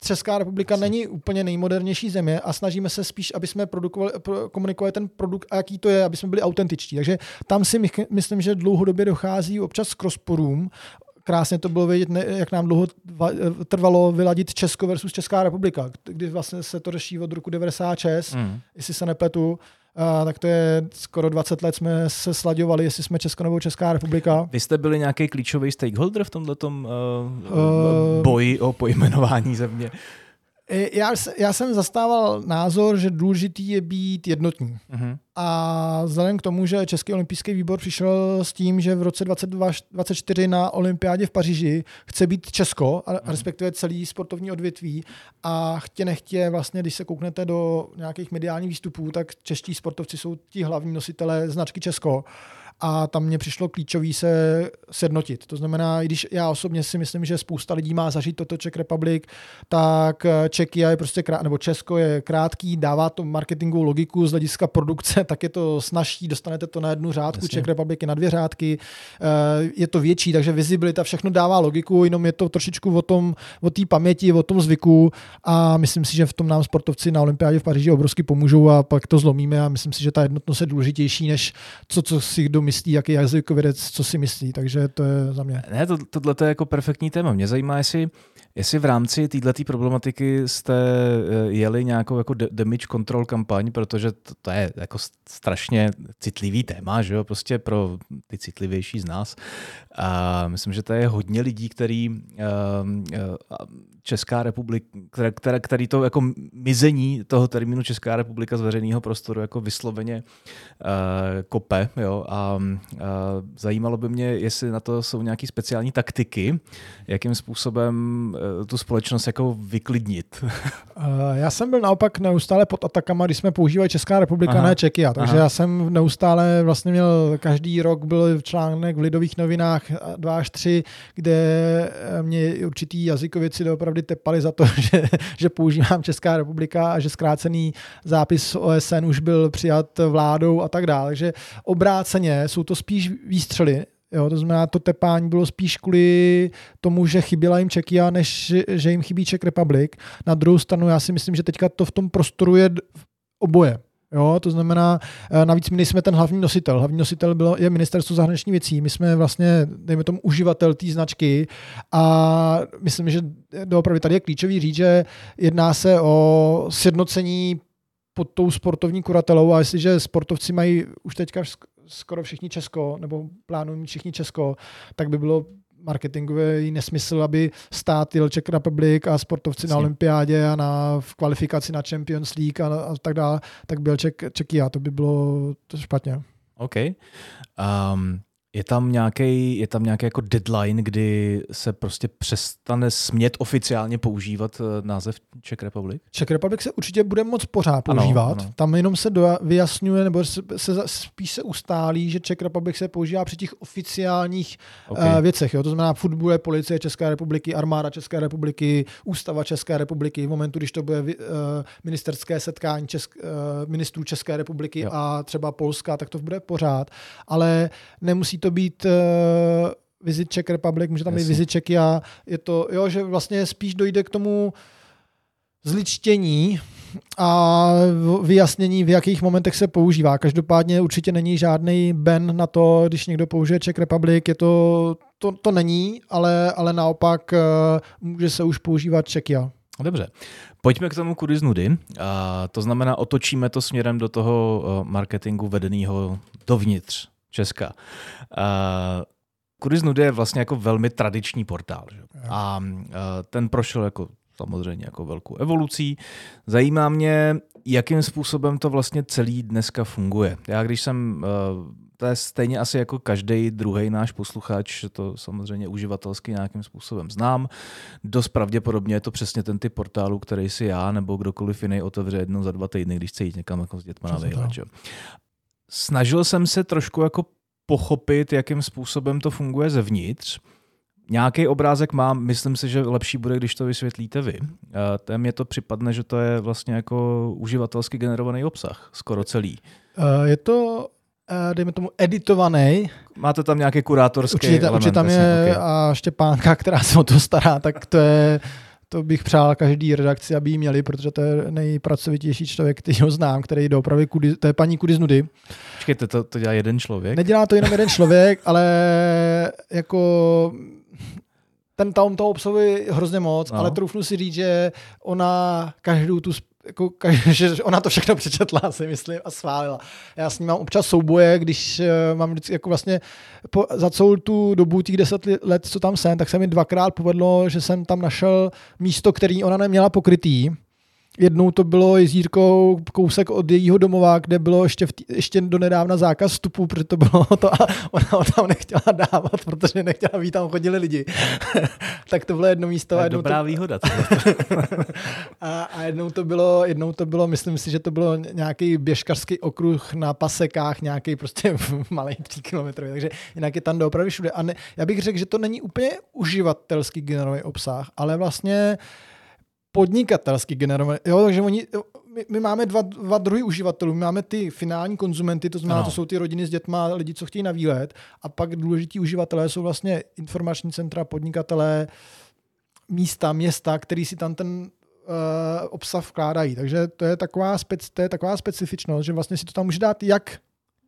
Česká republika není úplně nejmodernější země a snažíme se spíš, aby jsme produkovali, komunikovali ten produkt a jaký to je, aby jsme byli autentičtí. Takže tam si myslím, že dlouhodobě dochází občas k rozporům. Krásně to bylo vědět, jak nám dlouho trvalo vyladit Česko versus Česká republika, kdy vlastně se to řeší od roku 96, mm. jestli se nepletu a, tak to je skoro 20 let jsme se slaďovali, jestli jsme Česko nebo Česká republika. Vy jste byli nějaký klíčový stakeholder v tomto uh, uh, boji o pojmenování země? Já, já jsem zastával názor, že důležitý je být jednotný. Uh-huh. A vzhledem k tomu, že Český olympijský výbor přišel s tím, že v roce 2024 na olympiádě v Paříži chce být Česko, a uh-huh. respektive celý sportovní odvětví a chtě nechtě vlastně, když se kouknete do nějakých mediálních výstupů, tak čeští sportovci jsou ti hlavní nositelé značky Česko a tam mě přišlo klíčový se sjednotit. To znamená, i když já osobně si myslím, že spousta lidí má zažít toto Czech Republic, tak eh, Čekia je prostě krát, nebo Česko je krátký, dává to marketingovou logiku z hlediska produkce, (laughs) tak je to snažší, dostanete to na jednu řádku, Jasně. Czech Republic na dvě řádky, eh, je to větší, takže vizibilita, všechno dává logiku, jenom je to trošičku o tom, o té paměti, o tom zvyku a myslím si, že v tom nám sportovci na olympiádě v Paříži obrovsky pomůžou a pak to zlomíme a myslím si, že ta jednotnost je důležitější, než co, co si kdo myslí, jaký jazykovědec, co si myslí, takže to je za mě. Ne, to, tohle je jako perfektní téma. Mě zajímá, jestli, jestli v rámci této problematiky jste eh, jeli nějakou jako damage control kampaň, protože to, to je jako strašně citlivý téma, že jo, prostě pro ty citlivější z nás. A myslím, že to je hodně lidí, který uh, Česká republika, které, které, který to jako mizení toho termínu Česká republika z veřejného prostoru jako vysloveně uh, kope. Jo? A uh, zajímalo by mě, jestli na to jsou nějaké speciální taktiky, jakým způsobem uh, tu společnost jako vyklidnit. Uh, já jsem byl naopak neustále pod atakama, když jsme používali Česká republika, Aha. ne Čekia, takže Aha. já jsem neustále vlastně měl, každý rok byl článek v Lidových novinách 2 až 3, kde mě určitý jazykověci doopravdy tepali za to, (laughs) že, že používám Česká republika a že zkrácený zápis OSN už byl přijat vládou a tak dále. Takže obráceně jsou to spíš výstřely, Jo, to znamená, to tepání bylo spíš kvůli tomu, že chyběla jim Čekia, než že jim chybí Czech Republic. Na druhou stranu, já si myslím, že teďka to v tom prostoru je oboje. Jo, to znamená, eh, navíc my nejsme ten hlavní nositel. Hlavní nositel bylo, je ministerstvo zahraničních věcí. My jsme vlastně, dejme tomu, uživatel té značky a myslím, že doopravdy tady je klíčový říct, že jedná se o sjednocení pod tou sportovní kuratelou a jestliže sportovci mají už teďka skoro všichni Česko, nebo plánují všichni Česko, tak by bylo marketingový nesmysl, aby stát jel Czech Republic a sportovci Jasně. na olympiádě a na, v kvalifikaci na Champions League a, a tak dále, tak byl Czech, Czechia. To by bylo to špatně. OK. Um, je tam nějaký je tam nějaký jako deadline, kdy se prostě přestane smět oficiálně používat eh, název Czech Republic? Czech Republic se určitě bude moc pořád používat. Ano, ano. Tam jenom se vyjasňuje, nebo se, se, spíš se ustálí, že Czech Republic se používá při těch oficiálních okay. uh, věcech. Jo? To znamená fotbale, policie České republiky, armáda České republiky, ústava České republiky. V momentu, když to bude uh, ministerské setkání česk, uh, ministrů České republiky jo. a třeba Polska, tak to bude pořád. Ale nemusí to být uh, Visit Czech Republic, může tam být Visit Czechy a je to, jo, že vlastně spíš dojde k tomu zličtění a vyjasnění, v jakých momentech se používá. Každopádně určitě není žádný ben na to, když někdo použije Czech Republic, je to, to, to není, ale, ale naopak uh, může se už používat Czechia. Dobře. Pojďme k tomu kudy z nudy. A to znamená, otočíme to směrem do toho eh, marketingu vedeného dovnitř Česka. Uh, Kudy z nudy je vlastně jako velmi tradiční portál. Že? A uh, ten prošel jako samozřejmě jako velkou evolucí. Zajímá mě, jakým způsobem to vlastně celý dneska funguje. Já když jsem, uh, to je stejně asi jako každý druhý náš posluchač, to samozřejmě uživatelsky nějakým způsobem znám. Dost pravděpodobně je to přesně ten typ portálu, který si já nebo kdokoliv jiný otevře jednou za dva týdny, když chce jít někam jako s dětma na výlet snažil jsem se trošku jako pochopit, jakým způsobem to funguje zevnitř. Nějaký obrázek mám, myslím si, že lepší bude, když to vysvětlíte vy. Té mě to připadne, že to je vlastně jako uživatelsky generovaný obsah, skoro celý. Je to dejme tomu, editovaný. Máte tam nějaký kurátorský určitě, element? Určitě tam je okay. a Štěpánka, která se o to stará, tak to je to bych přál každý redakci, aby ji měli, protože to je nejpracovitější člověk, který ho znám, který opravy kudy, to je paní kudy z nudy. Počkejte, to, to dělá jeden člověk? Nedělá to jenom jeden člověk, ale jako ten tam to obsahuje hrozně moc, no. ale troufnu si říct, že ona každou tu jako, (laughs) že ona to všechno (laughs) přečetla, si myslím, a sválila. Já s ní mám občas souboje, když uh, mám vždycky jako vlastně po, za celou tu dobu, těch deset let, co tam jsem, tak se mi dvakrát povedlo, že jsem tam našel místo, který ona neměla pokrytý Jednou to bylo jezírko kousek od jejího domova, kde bylo ještě, v tý, ještě do nedávna zákaz vstupu, protože to bylo (laughs) to a ona ho tam nechtěla dávat, protože nechtěla, aby tam chodili lidi. (laughs) tak to bylo jedno místo. To je dobrá to... výhoda. (laughs) a, a, jednou, to bylo, jednou to bylo, myslím si, že to bylo nějaký běžkařský okruh na pasekách, nějaký prostě malý 3 kilometr, takže jinak je tam doopravdy všude. A ne, já bych řekl, že to není úplně uživatelský generovaný obsah, ale vlastně podnikatelsky generované. Jo, takže oni, my, my máme dva, dva druhy uživatelů. My máme ty finální konzumenty, to znamená, ano. to jsou ty rodiny s dětma, lidi, co chtějí na výlet. A pak důležití uživatelé jsou vlastně informační centra, podnikatelé, místa, města, který si tam ten uh, obsah vkládají. Takže to je, taková spec, to je taková specifičnost, že vlastně si to tam může dát jak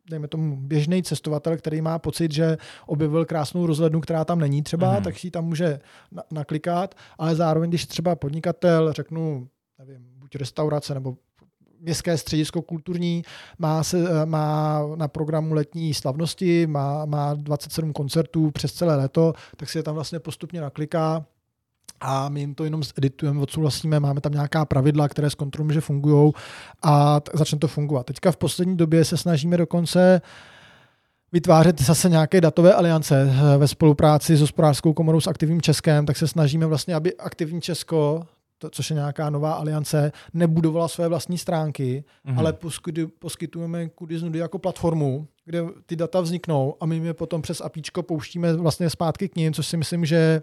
dejme tomu, běžný cestovatel, který má pocit, že objevil krásnou rozhlednu, která tam není třeba, mm. tak si tam může na- naklikat, ale zároveň, když třeba podnikatel, řeknu, nevím, buď restaurace nebo městské středisko kulturní, má, se, má na programu letní slavnosti, má, má 27 koncertů přes celé léto, tak si je tam vlastně postupně nakliká a my jim to jenom editujeme, odsouhlasíme, máme tam nějaká pravidla, které zkontrolujeme, že fungují a t- začne to fungovat. Teďka v poslední době se snažíme dokonce vytvářet zase nějaké datové aliance eh, ve spolupráci s hospodářskou komorou s Aktivním Českem, tak se snažíme vlastně, aby Aktivní Česko to, což je nějaká nová aliance, nebudovala své vlastní stránky, mm-hmm. ale poskytujeme Kudiznudy jako platformu, kde ty data vzniknou a my je potom přes APIčko pouštíme vlastně zpátky k ním, což si myslím, že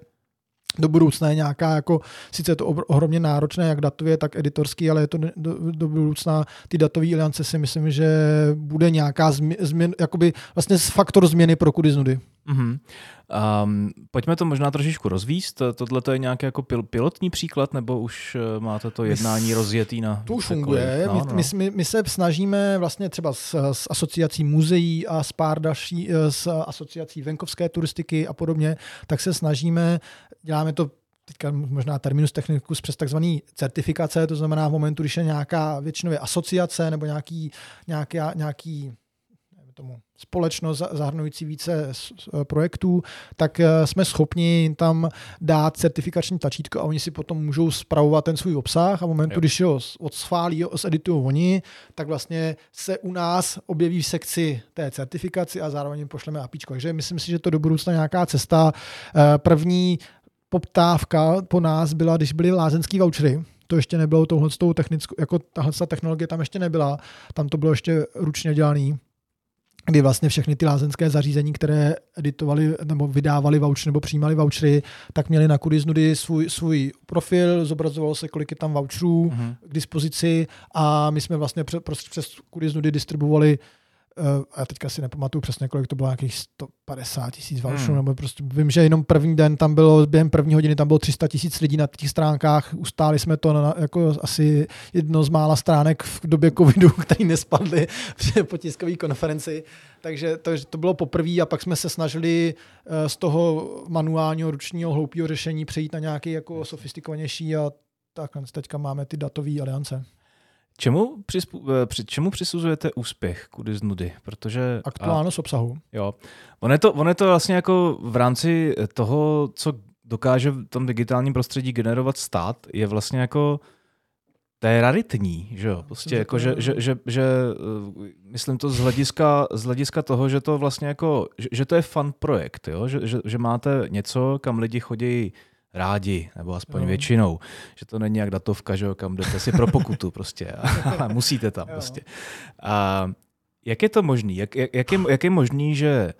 do budoucna je nějaká, jako, sice je to ohromně náročné, jak datově, tak editorský, ale je to do, do budoucna ty datové aliance si myslím, že bude nějaká změn, jakoby vlastně faktor změny pro kudy z nudy. Mm-hmm. Um, pojďme to možná trošičku rozvíst. Tohle to je nějaký jako pil- pilotní příklad, nebo už eh, máte to jednání rozjetý na... To už funguje. No, no. My, my, my se snažíme vlastně třeba s, s asociací muzeí a s pár další, eh, s asociací venkovské turistiky a podobně, tak se snažíme, děláme to teďka možná terminus technicus přes takzvaný certifikace, to znamená v momentu, když je nějaká většinově asociace nebo nějaký, nějaký, nějaký tomu společnost zahrnující více projektů, tak eh, jsme schopni tam dát certifikační tačítko a oni si potom můžou spravovat ten svůj obsah a v momentu, jo. když ho odschválí, zeditují oni, tak vlastně se u nás objeví v sekci té certifikaci a zároveň pošleme APIčko. Takže myslím si, že to do budoucna nějaká cesta. Eh, první poptávka po nás byla, když byly lázenský vouchery, to ještě nebylo touhle technickou, jako tahle technologie tam ještě nebyla, tam to bylo ještě ručně dělaný kdy vlastně všechny ty lázeňské zařízení, které editovali nebo vydávali vouchery nebo přijímali vouchery, tak měli na Kudiznudy svůj, svůj profil, zobrazovalo se, kolik je tam voucherů uh-huh. k dispozici a my jsme vlastně přes, přes Kudiznudy distribuovali a teďka si nepamatuju přesně, kolik to bylo, nějakých 150 tisíc voucherů, hmm. nebo prostě vím, že jenom první den tam bylo, během první hodiny tam bylo 300 tisíc lidí na těch stránkách, ustáli jsme to na, jako asi jedno z mála stránek v době covidu, (laughs) který nespadly po tiskové konferenci, takže to, to bylo poprvé a pak jsme se snažili uh, z toho manuálního, ručního, hloupého řešení přejít na nějaký jako sofistikovanější a tak teďka máme ty datové aliance. Čemu, přispu, eh, při, čemu přisuzujete úspěch kudy z nudy? Protože, Aktuálnost a, obsahu. Jo. On je, to, on je to vlastně jako v rámci toho, co dokáže v tom digitálním prostředí generovat stát, je vlastně jako to je raritní, že jo? Prostě jako, že, že, že, že, eh, myslím to z hlediska, z hlediska toho, že to vlastně jako, že, že to je fun projekt, jo? Že, že, že máte něco, kam lidi chodí rádi, nebo aspoň jo. většinou. Že to není jak datovka, že jo, kam jdete si pro pokutu prostě a (laughs) musíte tam jo. prostě. A jak je to možný? Jak, jak, jak, je, jak je možný, že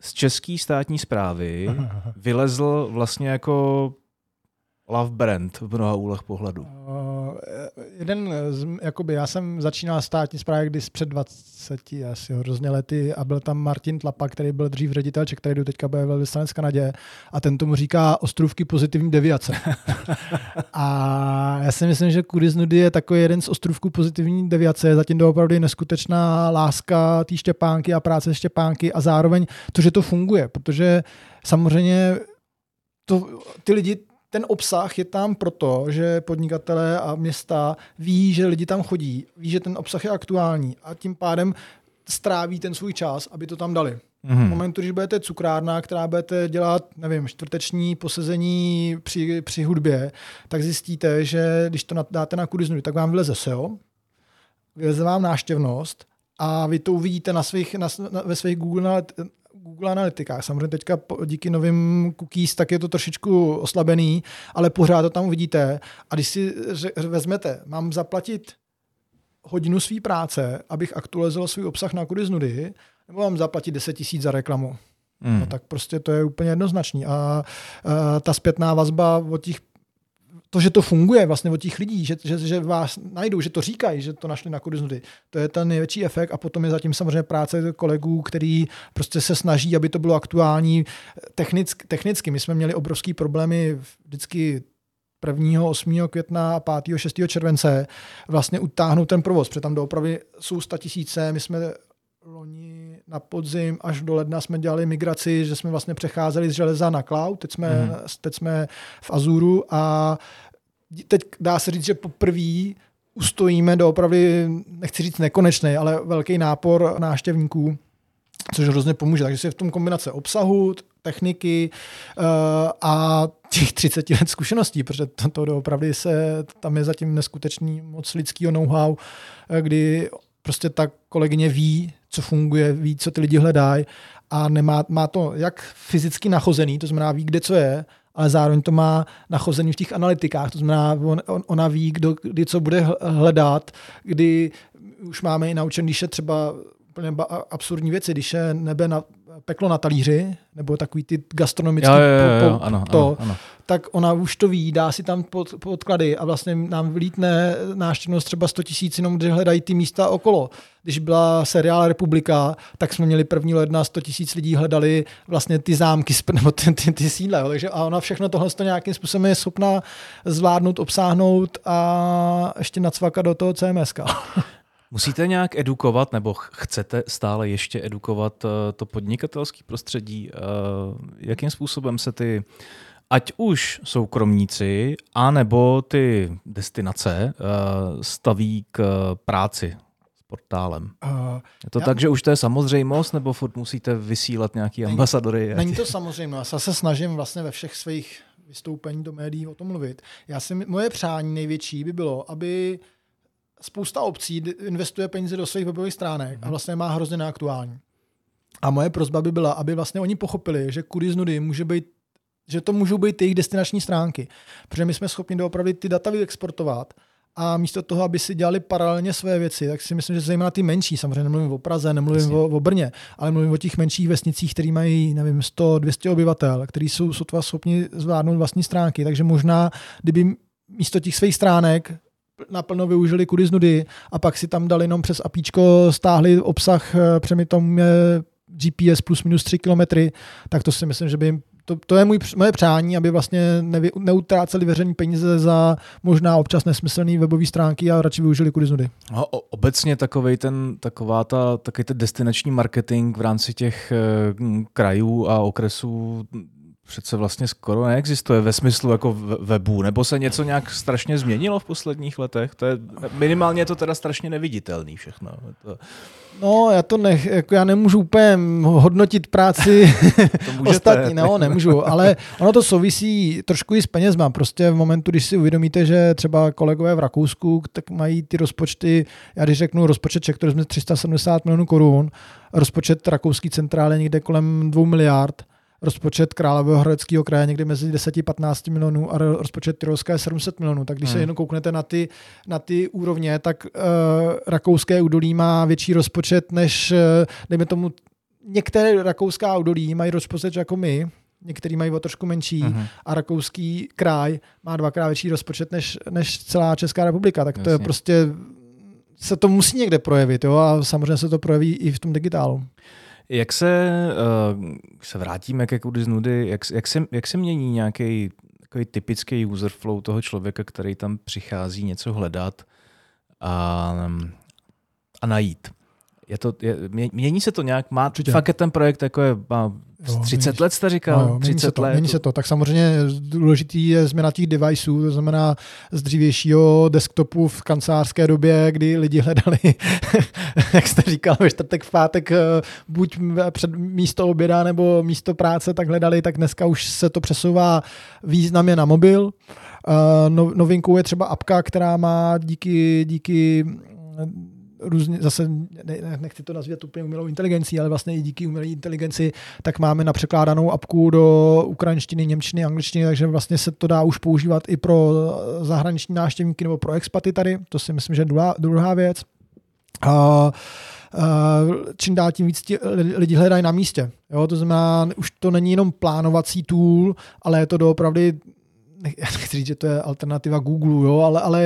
z české státní zprávy (laughs) vylezl vlastně jako love brand v mnoha úlech pohledu? Uh, jeden, z, jakoby já jsem začínal státní zprávě když před 20 asi hrozně lety a byl tam Martin Tlapa, který byl dřív ředitel, který teďka bude ve v Kanadě a ten tomu říká ostrůvky pozitivní deviace. (laughs) a já si myslím, že Kudy z nudy je takový jeden z ostrůvků pozitivní deviace, zatím to opravdu neskutečná láska té štěpánky a práce štěpánky a zároveň to, že to funguje, protože samozřejmě to, ty lidi ten obsah je tam proto, že podnikatelé a města ví, že lidi tam chodí, ví, že ten obsah je aktuální a tím pádem stráví ten svůj čas, aby to tam dali. Mm-hmm. V momentu, když budete cukrárna, která budete dělat, nevím, čtvrteční posezení při, při hudbě, tak zjistíte, že když to dáte na kuriznu, tak vám vyleze SEO, vyleze vám náštěvnost a vy to uvidíte na svých, na, na, ve svých Google Google Analytikách. Samozřejmě teďka díky novým cookies tak je to trošičku oslabený, ale pořád to tam uvidíte. A když si vezmete, mám zaplatit hodinu své práce, abych aktualizoval svůj obsah na kudy z nudy, nebo mám zaplatit 10 tisíc za reklamu. Hmm. No, tak prostě to je úplně jednoznačný. A, a ta zpětná vazba od těch to, že to funguje vlastně od těch lidí, že, že, že vás najdou, že to říkají, že to našli na kurznudy, to je ten největší efekt a potom je zatím samozřejmě práce kolegů, který prostě se snaží, aby to bylo aktuální technicky. technicky. My jsme měli obrovský problémy vždycky 1. 8. května a 5. 6. července vlastně utáhnout ten provoz, protože tam doopravdy jsou 100 tisíce, my jsme loni na podzim až do ledna jsme dělali migraci, že jsme vlastně přecházeli z železa na cloud, teď jsme, mm. teď jsme v Azuru a teď dá se říct, že poprvé ustojíme do opravdu, nechci říct nekonečný, ale velký nápor návštěvníků, což hrozně pomůže. Takže si v tom kombinace obsahu, techniky uh, a těch 30 let zkušeností, protože to, to opravdu se, tam je zatím neskutečný moc lidského know-how, eh, kdy prostě ta kolegyně ví, co funguje, ví, co ty lidi hledají a nemá, má to jak fyzicky nachozený, to znamená ví, kde co je, ale zároveň to má nachozený v těch analytikách, to znamená, on, on, ona ví, kdo, kdy co bude hledat, kdy už máme i naučený, když je třeba úplně absurdní věci, když je nebe na, peklo na talíři, nebo takový ty gastronomické jo, jo, jo, ano, to, ano, ano. Tak ona už to ví, dá si tam pod, podklady a vlastně nám vlítne návštěvnost třeba 100 tisíc, jenom když hledají ty místa okolo. Když byla seriál Republika, tak jsme měli první ledna 100 tisíc lidí hledali vlastně ty zámky (laughs) nebo ty, ty, ty sídla. Takže a ona všechno tohle to nějakým způsobem je schopná zvládnout, obsáhnout a ještě nacvakat do toho CMS. (laughs) Musíte nějak edukovat, nebo chcete stále ještě edukovat eh, to podnikatelské prostředí? Eh, jakým způsobem se ty, ať už soukromníci, anebo ty destinace, eh, staví k práci s portálem? Je to já... tak, že už to je samozřejmost, nebo furt musíte vysílat nějaký není, ambasadory? Není to (laughs) samozřejmost. Já se snažím vlastně ve všech svých vystoupení do médií o tom mluvit. Já si, moje přání největší by bylo, aby spousta obcí investuje peníze do svých webových stránek a mhm. vlastně má hrozně neaktuální. A moje prozba by byla, aby vlastně oni pochopili, že kudy z nudy může být že to můžou být jejich destinační stránky. Protože my jsme schopni doopravdy ty data vyexportovat a místo toho, aby si dělali paralelně své věci, tak si myslím, že zejména ty menší, samozřejmě nemluvím o Praze, nemluvím o, o, Brně, ale mluvím o těch menších vesnicích, které mají, nevím, 100-200 obyvatel, kteří jsou sotva schopni zvládnout vlastní stránky. Takže možná, kdyby místo těch svých stránek naplno využili kudy z nudy a pak si tam dali jenom přes apíčko, stáhli obsah, eh, přemi tom je GPS plus minus 3 kilometry, tak to si myslím, že by jim to, to je můj, moje přání, aby vlastně nevy, neutráceli veřejné peníze za možná občas nesmyslné webové stránky a radši využili kudy z nudy. No, obecně takovej ten, taková ta, takový ten destinační marketing v rámci těch e, krajů a okresů přece vlastně skoro neexistuje ve smyslu jako webu, nebo se něco nějak strašně změnilo v posledních letech? To je, minimálně je to teda strašně neviditelný všechno. To... No, já to nech, jako já nemůžu úplně hodnotit práci (laughs) (laughs) ostatní, no, nemůžu, ale ono to souvisí trošku i s penězma. Prostě v momentu, když si uvědomíte, že třeba kolegové v Rakousku, tak mají ty rozpočty, já když řeknu rozpočet Czech jsme 370 milionů korun, rozpočet rakouský centrály někde kolem 2 miliard, rozpočet Královéhradeckého kraje někdy mezi 10-15 milionů a rozpočet Tyrolska je 700 milionů. Tak když hmm. se jenom kouknete na ty, na ty úrovně, tak uh, rakouské údolí má větší rozpočet než, uh, dejme tomu, některé rakouská údolí mají rozpočet jako my, některý mají o trošku menší uh-huh. a rakouský kraj má dvakrát větší rozpočet než, než celá Česká republika. Tak Jasně. to je prostě se to musí někde projevit jo? a samozřejmě se to projeví i v tom digitálu. Jak se, uh, se vrátíme ke kudy z nudy, jak, jak, se, jak se mění nějaký takový typický user flow toho člověka, který tam přichází něco hledat a, a najít? Je to, je, mění se to nějak? Má Určitě. fakt je ten projekt jako je, má Jo, 30 mění, let jste říkal? No, jo, 30 se to, let. Mění se to. Tak samozřejmě důležitý je změna těch deviceů, to znamená z dřívějšího desktopu v kancelářské době, kdy lidi hledali, (laughs) jak jste říkal, ve čtvrtek, v pátek, eh, buď před místo oběda nebo místo práce, tak hledali, tak dneska už se to přesouvá významně na mobil. Eh, no, novinkou je třeba apka, která má díky, díky různě, zase ne, nechci to nazvat úplně umělou inteligencí, ale vlastně i díky umělé inteligenci, tak máme na překládanou apku do ukrajinštiny, němčiny, angličtiny, takže vlastně se to dá už používat i pro zahraniční návštěvníky nebo pro expaty tady, to si myslím, že je druhá, druhá věc. Uh, čím dál tím víc lidi hledají na místě. Jo, to znamená, už to není jenom plánovací tool, ale je to doopravdy (laughs) nechci říct, že to je alternativa Google, jo, ale, ale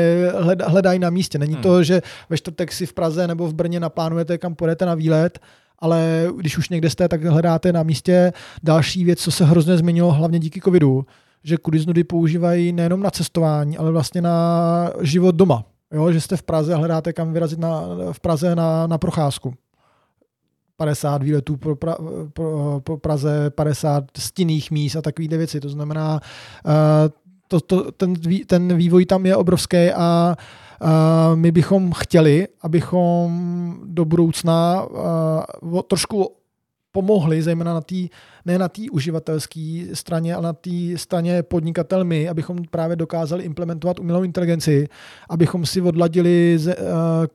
hledají na místě. Není hmm. to, že ve čtvrtek si v Praze nebo v Brně naplánujete, kam půjdete na výlet, ale když už někde jste, tak hledáte na místě. Další věc, co se hrozně změnilo, hlavně díky covidu, že kudy z nudy používají nejenom na cestování, ale vlastně na život doma. Jo, že jste v Praze a hledáte, kam vyrazit na, v Praze na, na procházku. 50 výletů pro, pra, pro, pro Praze, 50 stinných míst a takovýhle věci. To znamená, uh, to, to, ten, ten vývoj tam je obrovský a, my bychom chtěli, abychom do budoucna trošku pomohli, zejména na té, ne na té uživatelské straně, ale na té straně podnikatelmi, abychom právě dokázali implementovat umělou inteligenci, abychom si odladili z, uh,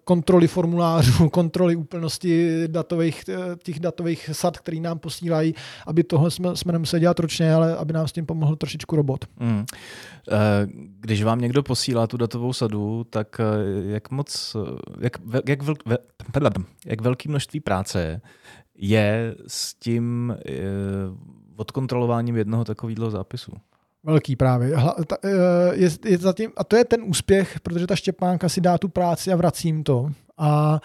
kontroly formulářů, (laughs) kontroly úplnosti datových, eh, těch datových sad, který nám posílají, aby tohle jsme, jsme nemuseli dělat ročně, ale aby nám s tím pomohl trošičku robot. Mm. Když vám někdo posílá tu datovou sadu, tak jak moc, jak, jak, vel, jak velký množství práce je s tím e, odkontrolováním jednoho takového zápisu. Velký právě. Eh, je, je zatím, a to je ten úspěch, protože ta Štěpánka si dá tu práci a vracím to. A Uh,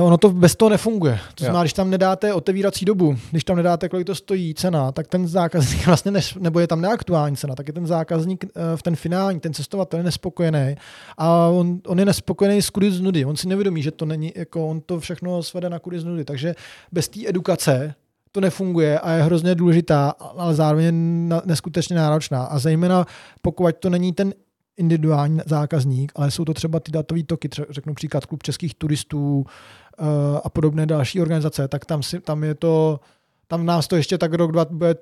ono to bez toho nefunguje. To znamená, když tam nedáte otevírací dobu, když tam nedáte, kolik to stojí cena, tak ten zákazník (laughs) vlastně, ne, nebo je tam neaktuální cena, tak je ten zákazník uh, v ten finální, ten cestovatel je nespokojený a on, on je nespokojený z kudy z nudy. On si nevědomí, že to není, jako on to všechno svede na kudy z nudy. Takže bez té edukace to nefunguje a je hrozně důležitá, ale zároveň neskutečně náročná. A zejména pokud to není ten individuální zákazník, ale jsou to třeba ty datové toky, třeba řeknu příklad klub českých turistů uh, a podobné další organizace, tak tam, si, tam je to tam nás to ještě tak rok, dva, bude,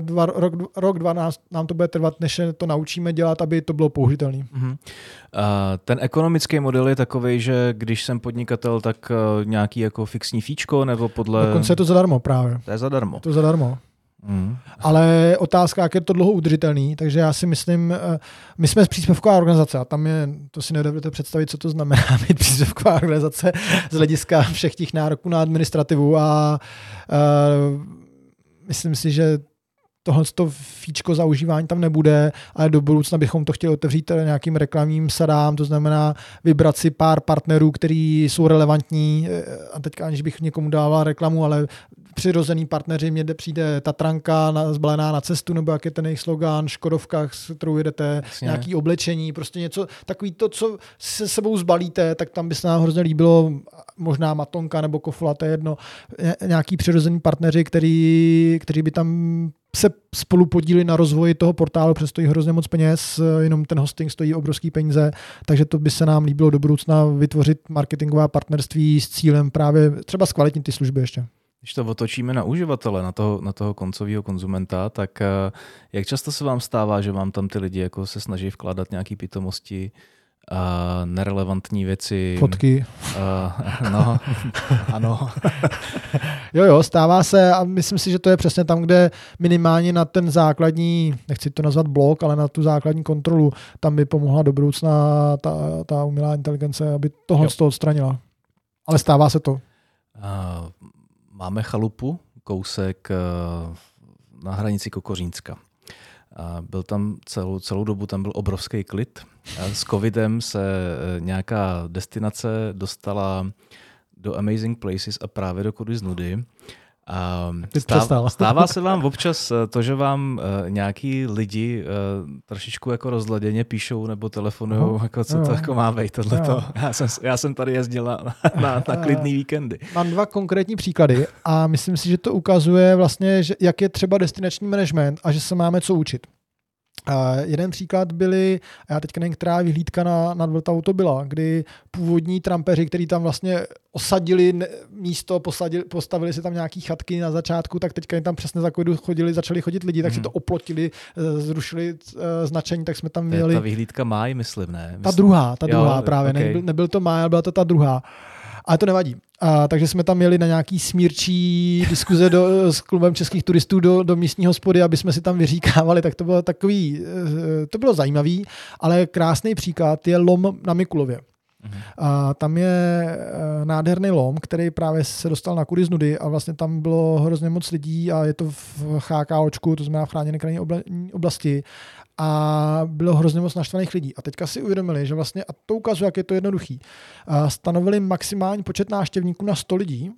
dva, rok, rok, dva nás, nám to bude trvat, než to naučíme dělat, aby to bylo použitelné. Uh-huh. Uh, ten ekonomický model je takový, že když jsem podnikatel, tak uh, nějaký jako fixní fíčko nebo podle... Dokonce je to zadarmo právě. To je zadarmo. To je zadarmo. Mm. Ale otázka, jak je to dlouho udržitelný, takže já si myslím, eh, my jsme příspěvková organizace a tam je, to si nedovedete představit, co to znamená (laughs) být příspěvková organizace z hlediska všech těch nároků na administrativu a, eh, myslím si, že tohle to fíčko za užívání tam nebude, ale do budoucna bychom to chtěli otevřít nějakým reklamním sadám, to znamená vybrat si pár partnerů, kteří jsou relevantní, eh, a teďka aniž bych někomu dával reklamu, ale přirozený partneři, mě přijde Tatranka na, zbalená na cestu, nebo jak je ten jejich slogan, Škodovkách, s kterou jedete, Jasně. nějaký oblečení, prostě něco, takový to, co se sebou zbalíte, tak tam by se nám hrozně líbilo, možná Matonka nebo Kofola, to je jedno, nějaký přirozený partneři, který, kteří by tam se spolu podíli na rozvoji toho portálu, přesto stojí hrozně moc peněz, jenom ten hosting stojí obrovský peníze, takže to by se nám líbilo do budoucna vytvořit marketingová partnerství s cílem právě třeba zkvalitnit ty služby ještě. Když to otočíme na uživatele, na toho, na toho koncového konzumenta, tak eh, jak často se vám stává, že vám tam ty lidi jako se snaží vkládat nějaké pitomosti, a nerelevantní věci. Fotky. Uh, no, (laughs) ano. jo, jo, stává se a myslím si, že to je přesně tam, kde minimálně na ten základní, nechci to nazvat blok, ale na tu základní kontrolu, tam by pomohla do budoucna ta, ta umělá inteligence, aby tohle z toho odstranila. Ale stává se to. Uh, máme chalupu, kousek eh, na hranici Kokořínska. Byl tam celou, celou dobu tam byl obrovský klid. S covidem se eh, nějaká destinace dostala do Amazing Places a právě do Kudy z nudy. A stáv, (laughs) stává se vám občas eh, to, že vám uh, nějaký lidi uh, trošičku jako rozladěně píšou nebo telefonují, uh, jako co to jako má být tohleto. Já jsem, já jsem tady jezdil na, na, na klidný víkendy. Mám dva konkrétní příklady a myslím si, že to ukazuje vlastně, že jak je třeba destinační management a že se máme co učit. Uh, jeden příklad byly, a já teďka nevím, která vyhlídka na, nad Vltavou to byla, kdy původní trampeři, kteří tam vlastně osadili místo, posadili, postavili si tam nějaký chatky na začátku, tak teďka jim tam přesně za covidu chodili, začali chodit lidi, tak mm. si to oplotili, eh, zrušili uh, značení, tak jsme tam měli... Ta vyhlídka máj, myslím, ne? Ta druhá, ta jo, druhá právě, okay. nebyl, nebyl to máj, ale byla to ta druhá. Ale to nevadí. A, takže jsme tam měli na nějaký smírčí diskuze do, (laughs) s klubem českých turistů do, do místní hospody, aby jsme si tam vyříkávali, tak to bylo takový, eh, to bylo zajímavý, ale krásný příklad je lom na Mikulově. Mhm. A tam je eh, nádherný lom, který právě se dostal na kudy z nudy a vlastně tam bylo hrozně moc lidí a je to v HKOčku, to znamená v chráněné krajinné oblasti a bylo hrozně moc naštvaných lidí. A teďka si uvědomili, že vlastně, a to ukazuje, jak je to jednoduchý, stanovili maximální počet návštěvníků na 100 lidí,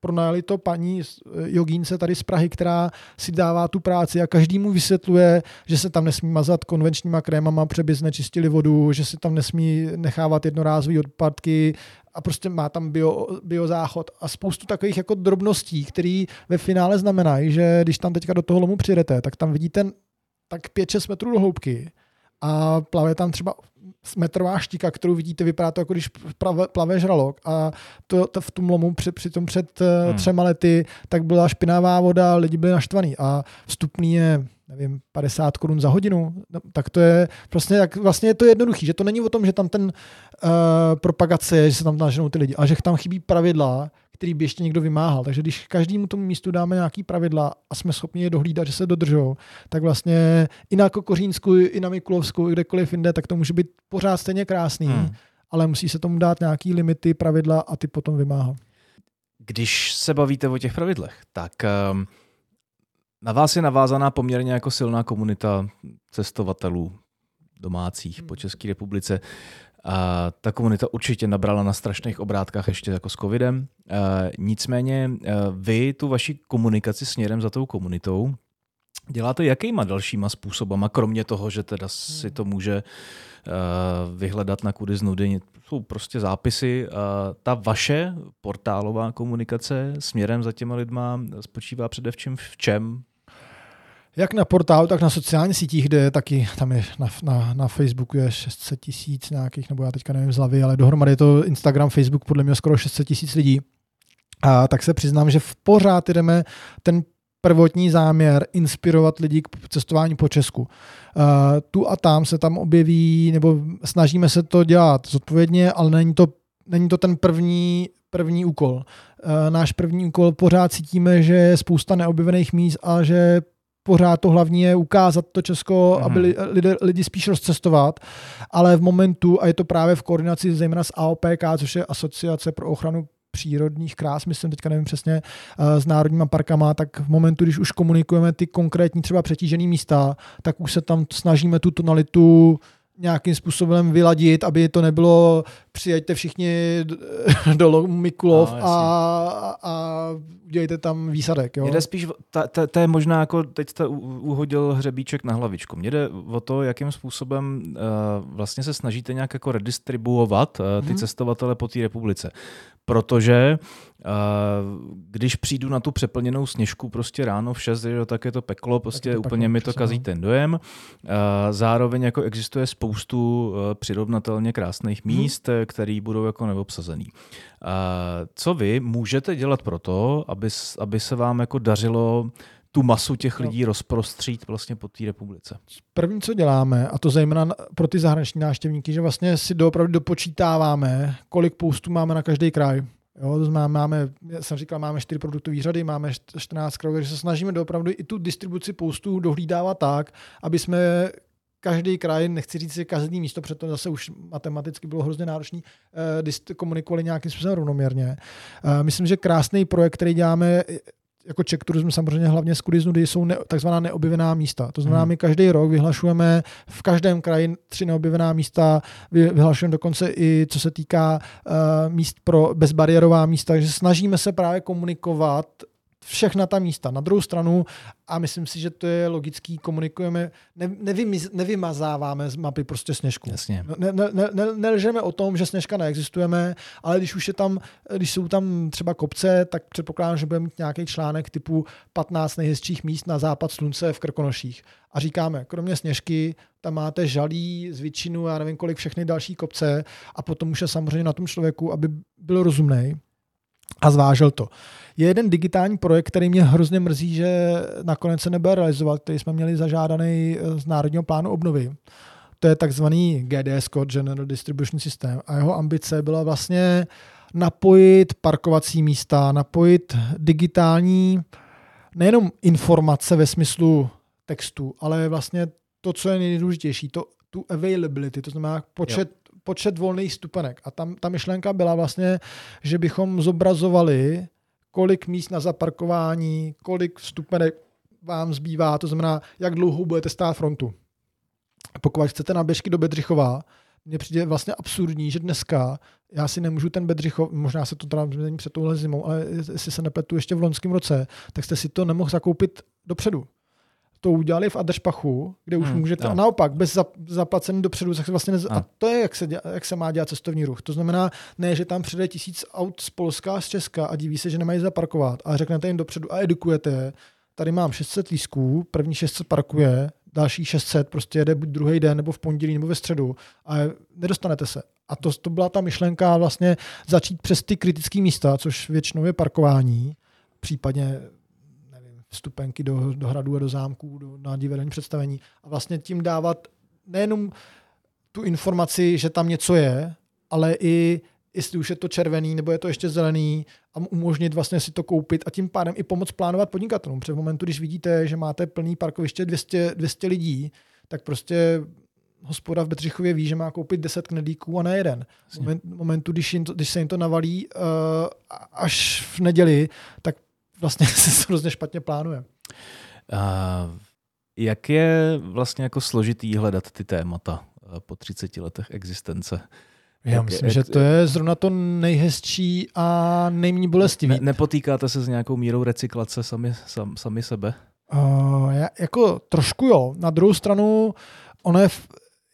pronajali to paní jogínce tady z Prahy, která si dává tu práci a každému vysvětluje, že se tam nesmí mazat konvenčníma krémama, přeby znečistili vodu, že se tam nesmí nechávat jednorázové odpadky a prostě má tam bio, biozáchod a spoustu takových jako drobností, které ve finále znamenají, že když tam teďka do toho lomu přijdete, tak tam vidíte tak 5-6 metrů do hloubky a plave tam třeba metrová štika, kterou vidíte, vypadá to jako když plave, plave žralok a to, to v tom lomu při, přitom před eh, hmm. třema lety tak byla špinavá voda, lidi byli naštvaní a vstupný je nevím, 50 korun za hodinu, no, tak to je prostě, jak, vlastně je to jednoduchý, že to není o tom, že tam ten uh, propagace je, že se tam naženou ty lidi, ale že tam chybí pravidla, který by ještě někdo vymáhal. Takže když každému tomu místu dáme nějaký pravidla a jsme schopni je dohlídat, že se dodržou, tak vlastně i na Kokořínsku, i na Mikulovsku, i kdekoliv jinde, tak to může být pořád stejně krásný, hmm. ale musí se tomu dát nějaký limity, pravidla a ty potom vymáhat. Když se bavíte o těch pravidlech, tak um, na vás je navázaná poměrně jako silná komunita cestovatelů domácích po. České republice. A ta komunita určitě nabrala na strašných obrátkách ještě jako s covidem. A nicméně vy tu vaši komunikaci směrem za tou komunitou děláte jakýma dalšíma způsobama, kromě toho, že teda si to může vyhledat na kudy z nudy, jsou prostě zápisy. Ta vaše portálová komunikace směrem za těma lidma spočívá především v čem? Jak na portálu, tak na sociálních sítích, kde taky tam je na, na, na Facebooku je 600 tisíc nějakých, nebo já teďka nevím z hlavy, ale dohromady je to Instagram, Facebook, podle mě skoro 600 tisíc lidí. A tak se přiznám, že v pořád jdeme ten prvotní záměr inspirovat lidi k cestování po Česku. Uh, tu a tam se tam objeví, nebo snažíme se to dělat zodpovědně, ale není to, není to ten první, první úkol. Uh, náš první úkol pořád cítíme, že je spousta neobjevených míst a že pořád to hlavní je ukázat to Česko, mm. aby lidi, lidi spíš rozcestovat, ale v momentu, a je to právě v koordinaci zejména s AOPK, což je Asociace pro ochranu přírodních krás, myslím teďka nevím přesně, eh, s národníma parkama, tak v momentu, když už komunikujeme ty konkrétní třeba přetížené místa, tak už se tam snažíme tu tonalitu nějakým způsobem vyladit, aby to nebylo přijeďte všichni (laughs) do Mikulov no, a, a udělejte tam výsadek. Jo? Jde spíš, to je možná jako teď jste uhodil hřebíček na hlavičku. Mně jde o to, jakým způsobem uh, vlastně se snažíte nějak jako redistribuovat uh, ty hmm. cestovatele po té republice. Protože uh, když přijdu na tu přeplněnou sněžku prostě ráno v 6, jo, tak je to peklo, prostě to úplně mi to kazí no. ten dojem. Uh, zároveň jako existuje spoustu uh, přirovnatelně krásných hmm. míst, hmm. který budou jako neobsazený. Co vy můžete dělat pro to, aby, aby se vám jako dařilo tu masu těch lidí no. rozprostřít vlastně po té republice. První, co děláme, a to zejména pro ty zahraniční návštěvníky, že vlastně si doopravdy dopočítáváme, kolik postů máme na každý kraj. Jo, to znamená, máme, já jsem říkal, máme čtyři produktové řady, máme 14 krajů, takže se snažíme doopravdy i tu distribuci postů dohlídávat tak, aby jsme každý kraj, nechci říct si každý místo, protože to zase už matematicky bylo hrozně náročné, eh, komunikovali nějakým způsobem rovnoměrně. Eh, myslím, že krásný projekt, který děláme, jako Czech Tourism samozřejmě hlavně z Kudiznudy jsou ne, takzvaná neobjevená místa. To znamená, hmm. my každý rok vyhlašujeme v každém kraji tři neobjevená místa, vyhlašujeme dokonce i co se týká uh, míst pro bezbariérová místa, takže snažíme se právě komunikovat všechna ta místa. Na druhou stranu, a myslím si, že to je logický, komunikujeme, ne, nevymiz, nevymazáváme z mapy prostě sněžku. Jasně. Ne, ne, ne, ne, nelžeme o tom, že sněžka neexistujeme, ale když už je tam, když jsou tam třeba kopce, tak předpokládám, že budeme mít nějaký článek typu 15 nejhezčích míst na západ slunce v Krkonoších. A říkáme, kromě sněžky, tam máte žalí, zvětšinu, já nevím kolik, všechny další kopce a potom už je samozřejmě na tom člověku, aby byl rozumný a zvážil to. Je jeden digitální projekt, který mě hrozně mrzí, že nakonec se nebude realizovat, který jsme měli zažádaný eh, z Národního plánu obnovy. To je takzvaný GDS General Distribution System. A jeho ambice byla vlastně napojit parkovací místa, napojit digitální nejenom informace ve smyslu textu, ale vlastně to, co je nejdůležitější, to, tu availability, to znamená počet jo počet volných stupenek. A tam ta myšlenka byla vlastně, že bychom zobrazovali, kolik míst na zaparkování, kolik stupenek vám zbývá, to znamená, jak dlouho budete stát frontu. Pokud chcete na běžky do Bedřichova, mně přijde vlastně absurdní, že dneska já si nemůžu ten Bedřichov, možná se to teda není před touhle zimou, ale jestli se nepletu ještě v loňském roce, tak jste si to nemohl zakoupit dopředu to udělali v Adršpachu, kde už hmm, můžete, no. a naopak, bez zaplacení dopředu, tak vlastně nez, a to je, jak se, děla, jak se má dělat cestovní ruch. To znamená, ne, že tam přijde tisíc aut z Polska, z Česka a diví se, že nemají zaparkovat, ale řeknete jim dopředu a edukujete, tady mám 600 lísků, první 600 parkuje, další 600 prostě jede buď druhý den, nebo v pondělí, nebo ve středu a nedostanete se. A to, to byla ta myšlenka vlastně začít přes ty kritické místa, což většinou je parkování, případně vstupenky do, do hradů a do zámků, do, na divadelní představení a vlastně tím dávat nejenom tu informaci, že tam něco je, ale i jestli už je to červený nebo je to ještě zelený a umožnit vlastně si to koupit a tím pádem i pomoct plánovat podnikatelům. V momentu, když vidíte, že máte plný parkoviště 200, 200 lidí, tak prostě hospoda v Bedřichově ví, že má koupit 10 knedlíků a ne jeden. V moment, momentu, když, jim to, když se jim to navalí uh, až v neděli, tak vlastně (laughs) se to hrozně špatně plánuje. Uh, jak je vlastně jako složitý hledat ty témata uh, po 30 letech existence? Já jak, myslím, jak, že to je zrovna to nejhezčí a nejméně bolestivý. Ne, nepotýkáte se s nějakou mírou recyklace sami, sam, sami sebe? Uh, já, jako trošku jo. Na druhou stranu, ono je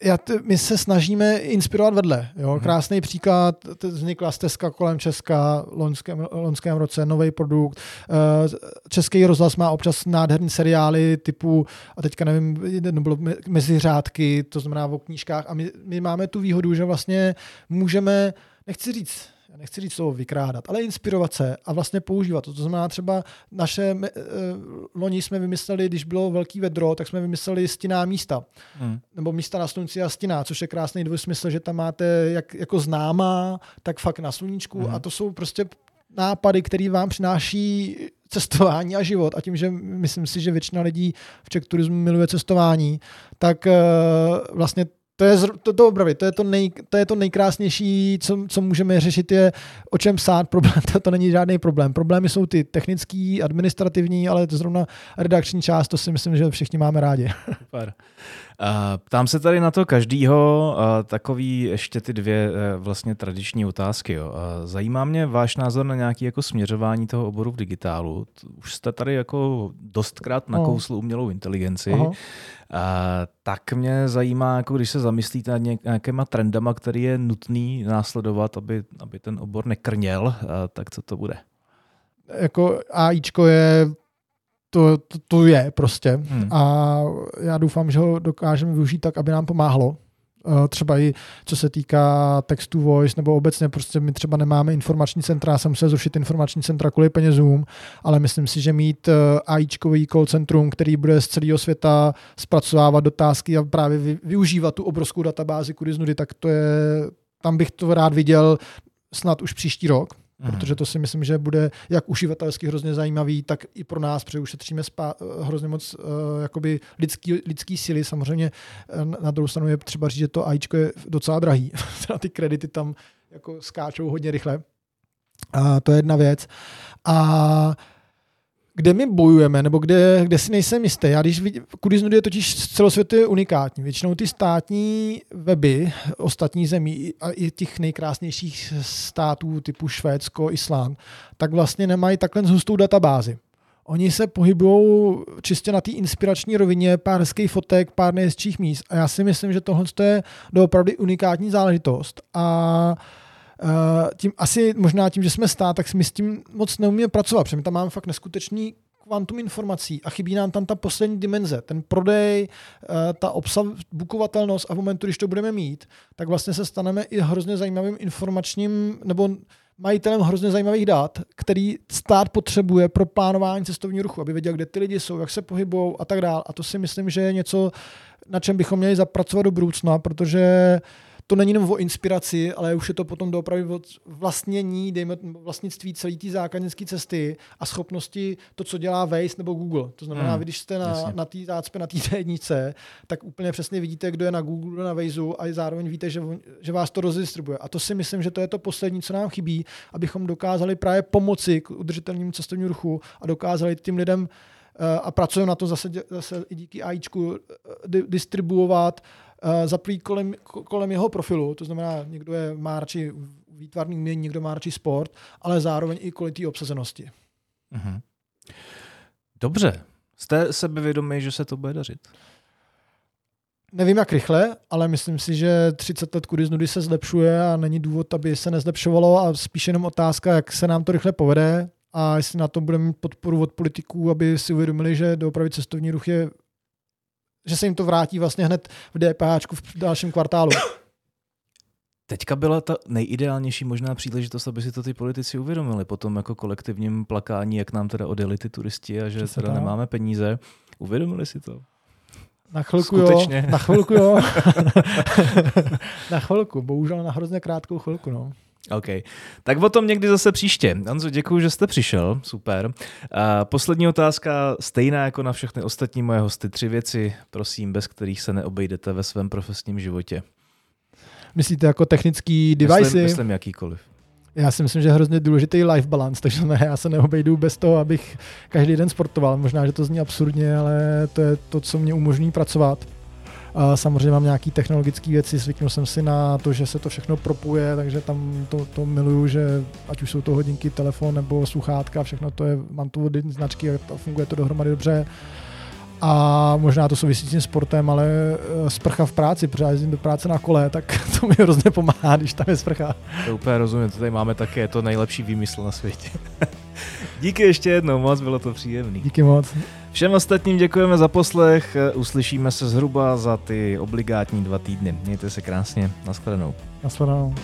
já t- my se snažíme inspirovat vedle. Jo? Mhm. Krásný příklad, vznikla stezka kolem Česka v loňském, loňském roce, nový produkt. Eh, český rozhlas má občas nádherný seriály typu, a teďka nevím, bylo mezi řádky, to znamená o knížkách. A my, my máme tu výhodu, že vlastně můžeme, nechci říct, nechci říct slovo vykrádat, ale inspirovat se a vlastně používat to. To znamená třeba naše, uh, loni jsme vymysleli, když bylo velký vedro, tak jsme vymysleli stinná místa. Hmm. Nebo místa na slunci a stinná, což je krásný dvojsmysl, že tam máte jak, jako známá, tak fakt na sluníčku hmm. a to jsou prostě nápady, které vám přináší cestování a život. A tím, že myslím si, že většina lidí v Czech turismu miluje cestování, tak uh, vlastně to je, to, to, opravdu, to, je to, nej, to je to nejkrásnější, co, co můžeme řešit, je o čem psát. Problém, (laughs) to, to není žádný problém. Problémy jsou ty technický, administrativní, ale to zrovna redakční část, to si myslím, že všichni máme rádi. (laughs) Super. Ptám se tady na to každýho takový ještě ty dvě e, vlastně tradiční otázky. Jo. Zajímá mě váš názor na nějaké jako směřování toho oboru v digitálu. Už jste tady jako dostkrát no. nakousl umělou inteligenci. Aha. Tak mě zajímá, jako když se zamyslíte nad nějakýma trendama, který je nutný následovat, aby, aby ten obor nekrněl, tak co to bude? Jako AIčko je to, to, to je prostě. Hmm. A já doufám, že ho dokážeme využít tak, aby nám pomáhlo. Eh, třeba i co se týká textu voice, nebo obecně prostě my třeba nemáme informační centra, jsem se zrušit informační centra kvůli penězům, ale myslím si, že mít eh, AIčkový call centrum, který bude z celého světa zpracovávat dotázky a právě využívat tu obrovskou databázi kudy z nudy, tak to je, tam bych to rád viděl snad už příští rok. Aha. protože to si myslím, že bude jak uživatelsky hrozně zajímavý, tak i pro nás, protože ušetříme spá- eh, hrozně moc uh, jakoby lidský, lidský síly. Samozřejmě eh, na druhou stranu je třeba říct, že to AIčko je docela drahý. (laughs) ty kredity tam jako skáčou hodně rychle. A to je jedna věc. A kde my bojujeme, nebo kde, kde si nejsem jistý. Já když vidím, Kudiznud je totiž celosvětově unikátní. Většinou ty státní weby ostatní zemí a i těch nejkrásnějších států typu Švédsko, Islám, tak vlastně nemají takhle hustou databázi. Oni se pohybují čistě na té inspirační rovině, pár hezkých fotek, pár nejhezčích míst. A já si myslím, že tohle je doopravdy unikátní záležitost. A tím asi možná tím, že jsme stát, tak my s tím moc neumíme pracovat, protože my tam máme fakt neskutečný kvantum informací a chybí nám tam ta poslední dimenze, ten prodej, uh, ta obsah, bukovatelnost a v momentu, když to budeme mít, tak vlastně se staneme i hrozně zajímavým informačním nebo majitelem hrozně zajímavých dat, který stát potřebuje pro plánování cestovního ruchu, aby věděl, kde ty lidi jsou, jak se pohybují a tak dále. A to si myslím, že je něco, na čem bychom měli zapracovat do budoucna, protože uh, to není jenom o inspiraci, ale už je to potom doopravdy o vlastnění, dejme vlastnictví celé té zákaznické cesty a schopnosti to, co dělá Waze nebo Google. To znamená, hmm, když jste na, na té zácpe, na té jednice, tak úplně přesně vidíte, kdo je na Google, kdo na Wazeu a zároveň víte, že, že vás to rozdistribuje. A to si myslím, že to je to poslední, co nám chybí, abychom dokázali právě pomoci k udržitelnému cestovnímu ruchu a dokázali tím lidem eh, a pracujeme na to zase, zase i díky AIčku eh, distribuovat uh, zaplý kolem, kolem jeho profilu, to znamená, někdo je, má radši výtvarný umění, někdo má radši sport, ale zároveň i kvůli té obsazenosti. Uh-huh. Dobře. Jste sebevědomý, že se to bude dařit? Nevím, jak rychle, ale myslím si, že 30 let kudy z nudy se zlepšuje a není důvod, aby se nezlepšovalo a spíš jenom otázka, jak se nám to rychle povede a jestli na to budeme mít podporu od politiků, aby si uvědomili, že doopravdy cestovní ruch je že se jim to vrátí vlastně hned v DPH v dalším kvartálu. (coughs) Teďka byla ta nejideálnější možná příležitost, aby si to ty politici uvědomili po tom jako kolektivním plakání, jak nám teda odjeli ty turisti a že Přesně teda tak. nemáme peníze. Uvědomili si to? Na chvilku Skutečně. jo, na chvilku jo. (laughs) (laughs) na chvilku, bohužel na hrozně krátkou chvilku, no. OK. Tak o tom někdy zase příště. Anzo, děkuji, že jste přišel. Super. A poslední otázka, stejná jako na všechny ostatní moje hosty. Tři věci, prosím, bez kterých se neobejdete ve svém profesním životě. Myslíte jako technický devicey? Myslím, myslím jakýkoliv. Já si myslím, že je hrozně důležitý life balance, takže ne, já se neobejdu bez toho, abych každý den sportoval. Možná, že to zní absurdně, ale to je to, co mě umožní pracovat. Samozřejmě mám nějaké technologické věci, zvyknul jsem si na to, že se to všechno propuje, takže tam to, to miluju, že ať už jsou to hodinky, telefon nebo sluchátka, všechno to je, mám tu značky a funguje to dohromady dobře a možná to souvisí s tím sportem, ale eh, sprcha v práci, protože jezdím do práce na kole, tak (laughs) to mi hrozně pomáhá, když tam je sprcha. To úplně rozumím, to tady máme také, je to nejlepší výmysl na světě. (laughs) Díky ještě jednou, moc bylo to příjemné. Díky moc. Všem ostatním děkujeme za poslech, uslyšíme se zhruba za ty obligátní dva týdny. Mějte se krásně, nashledanou. Nashledanou.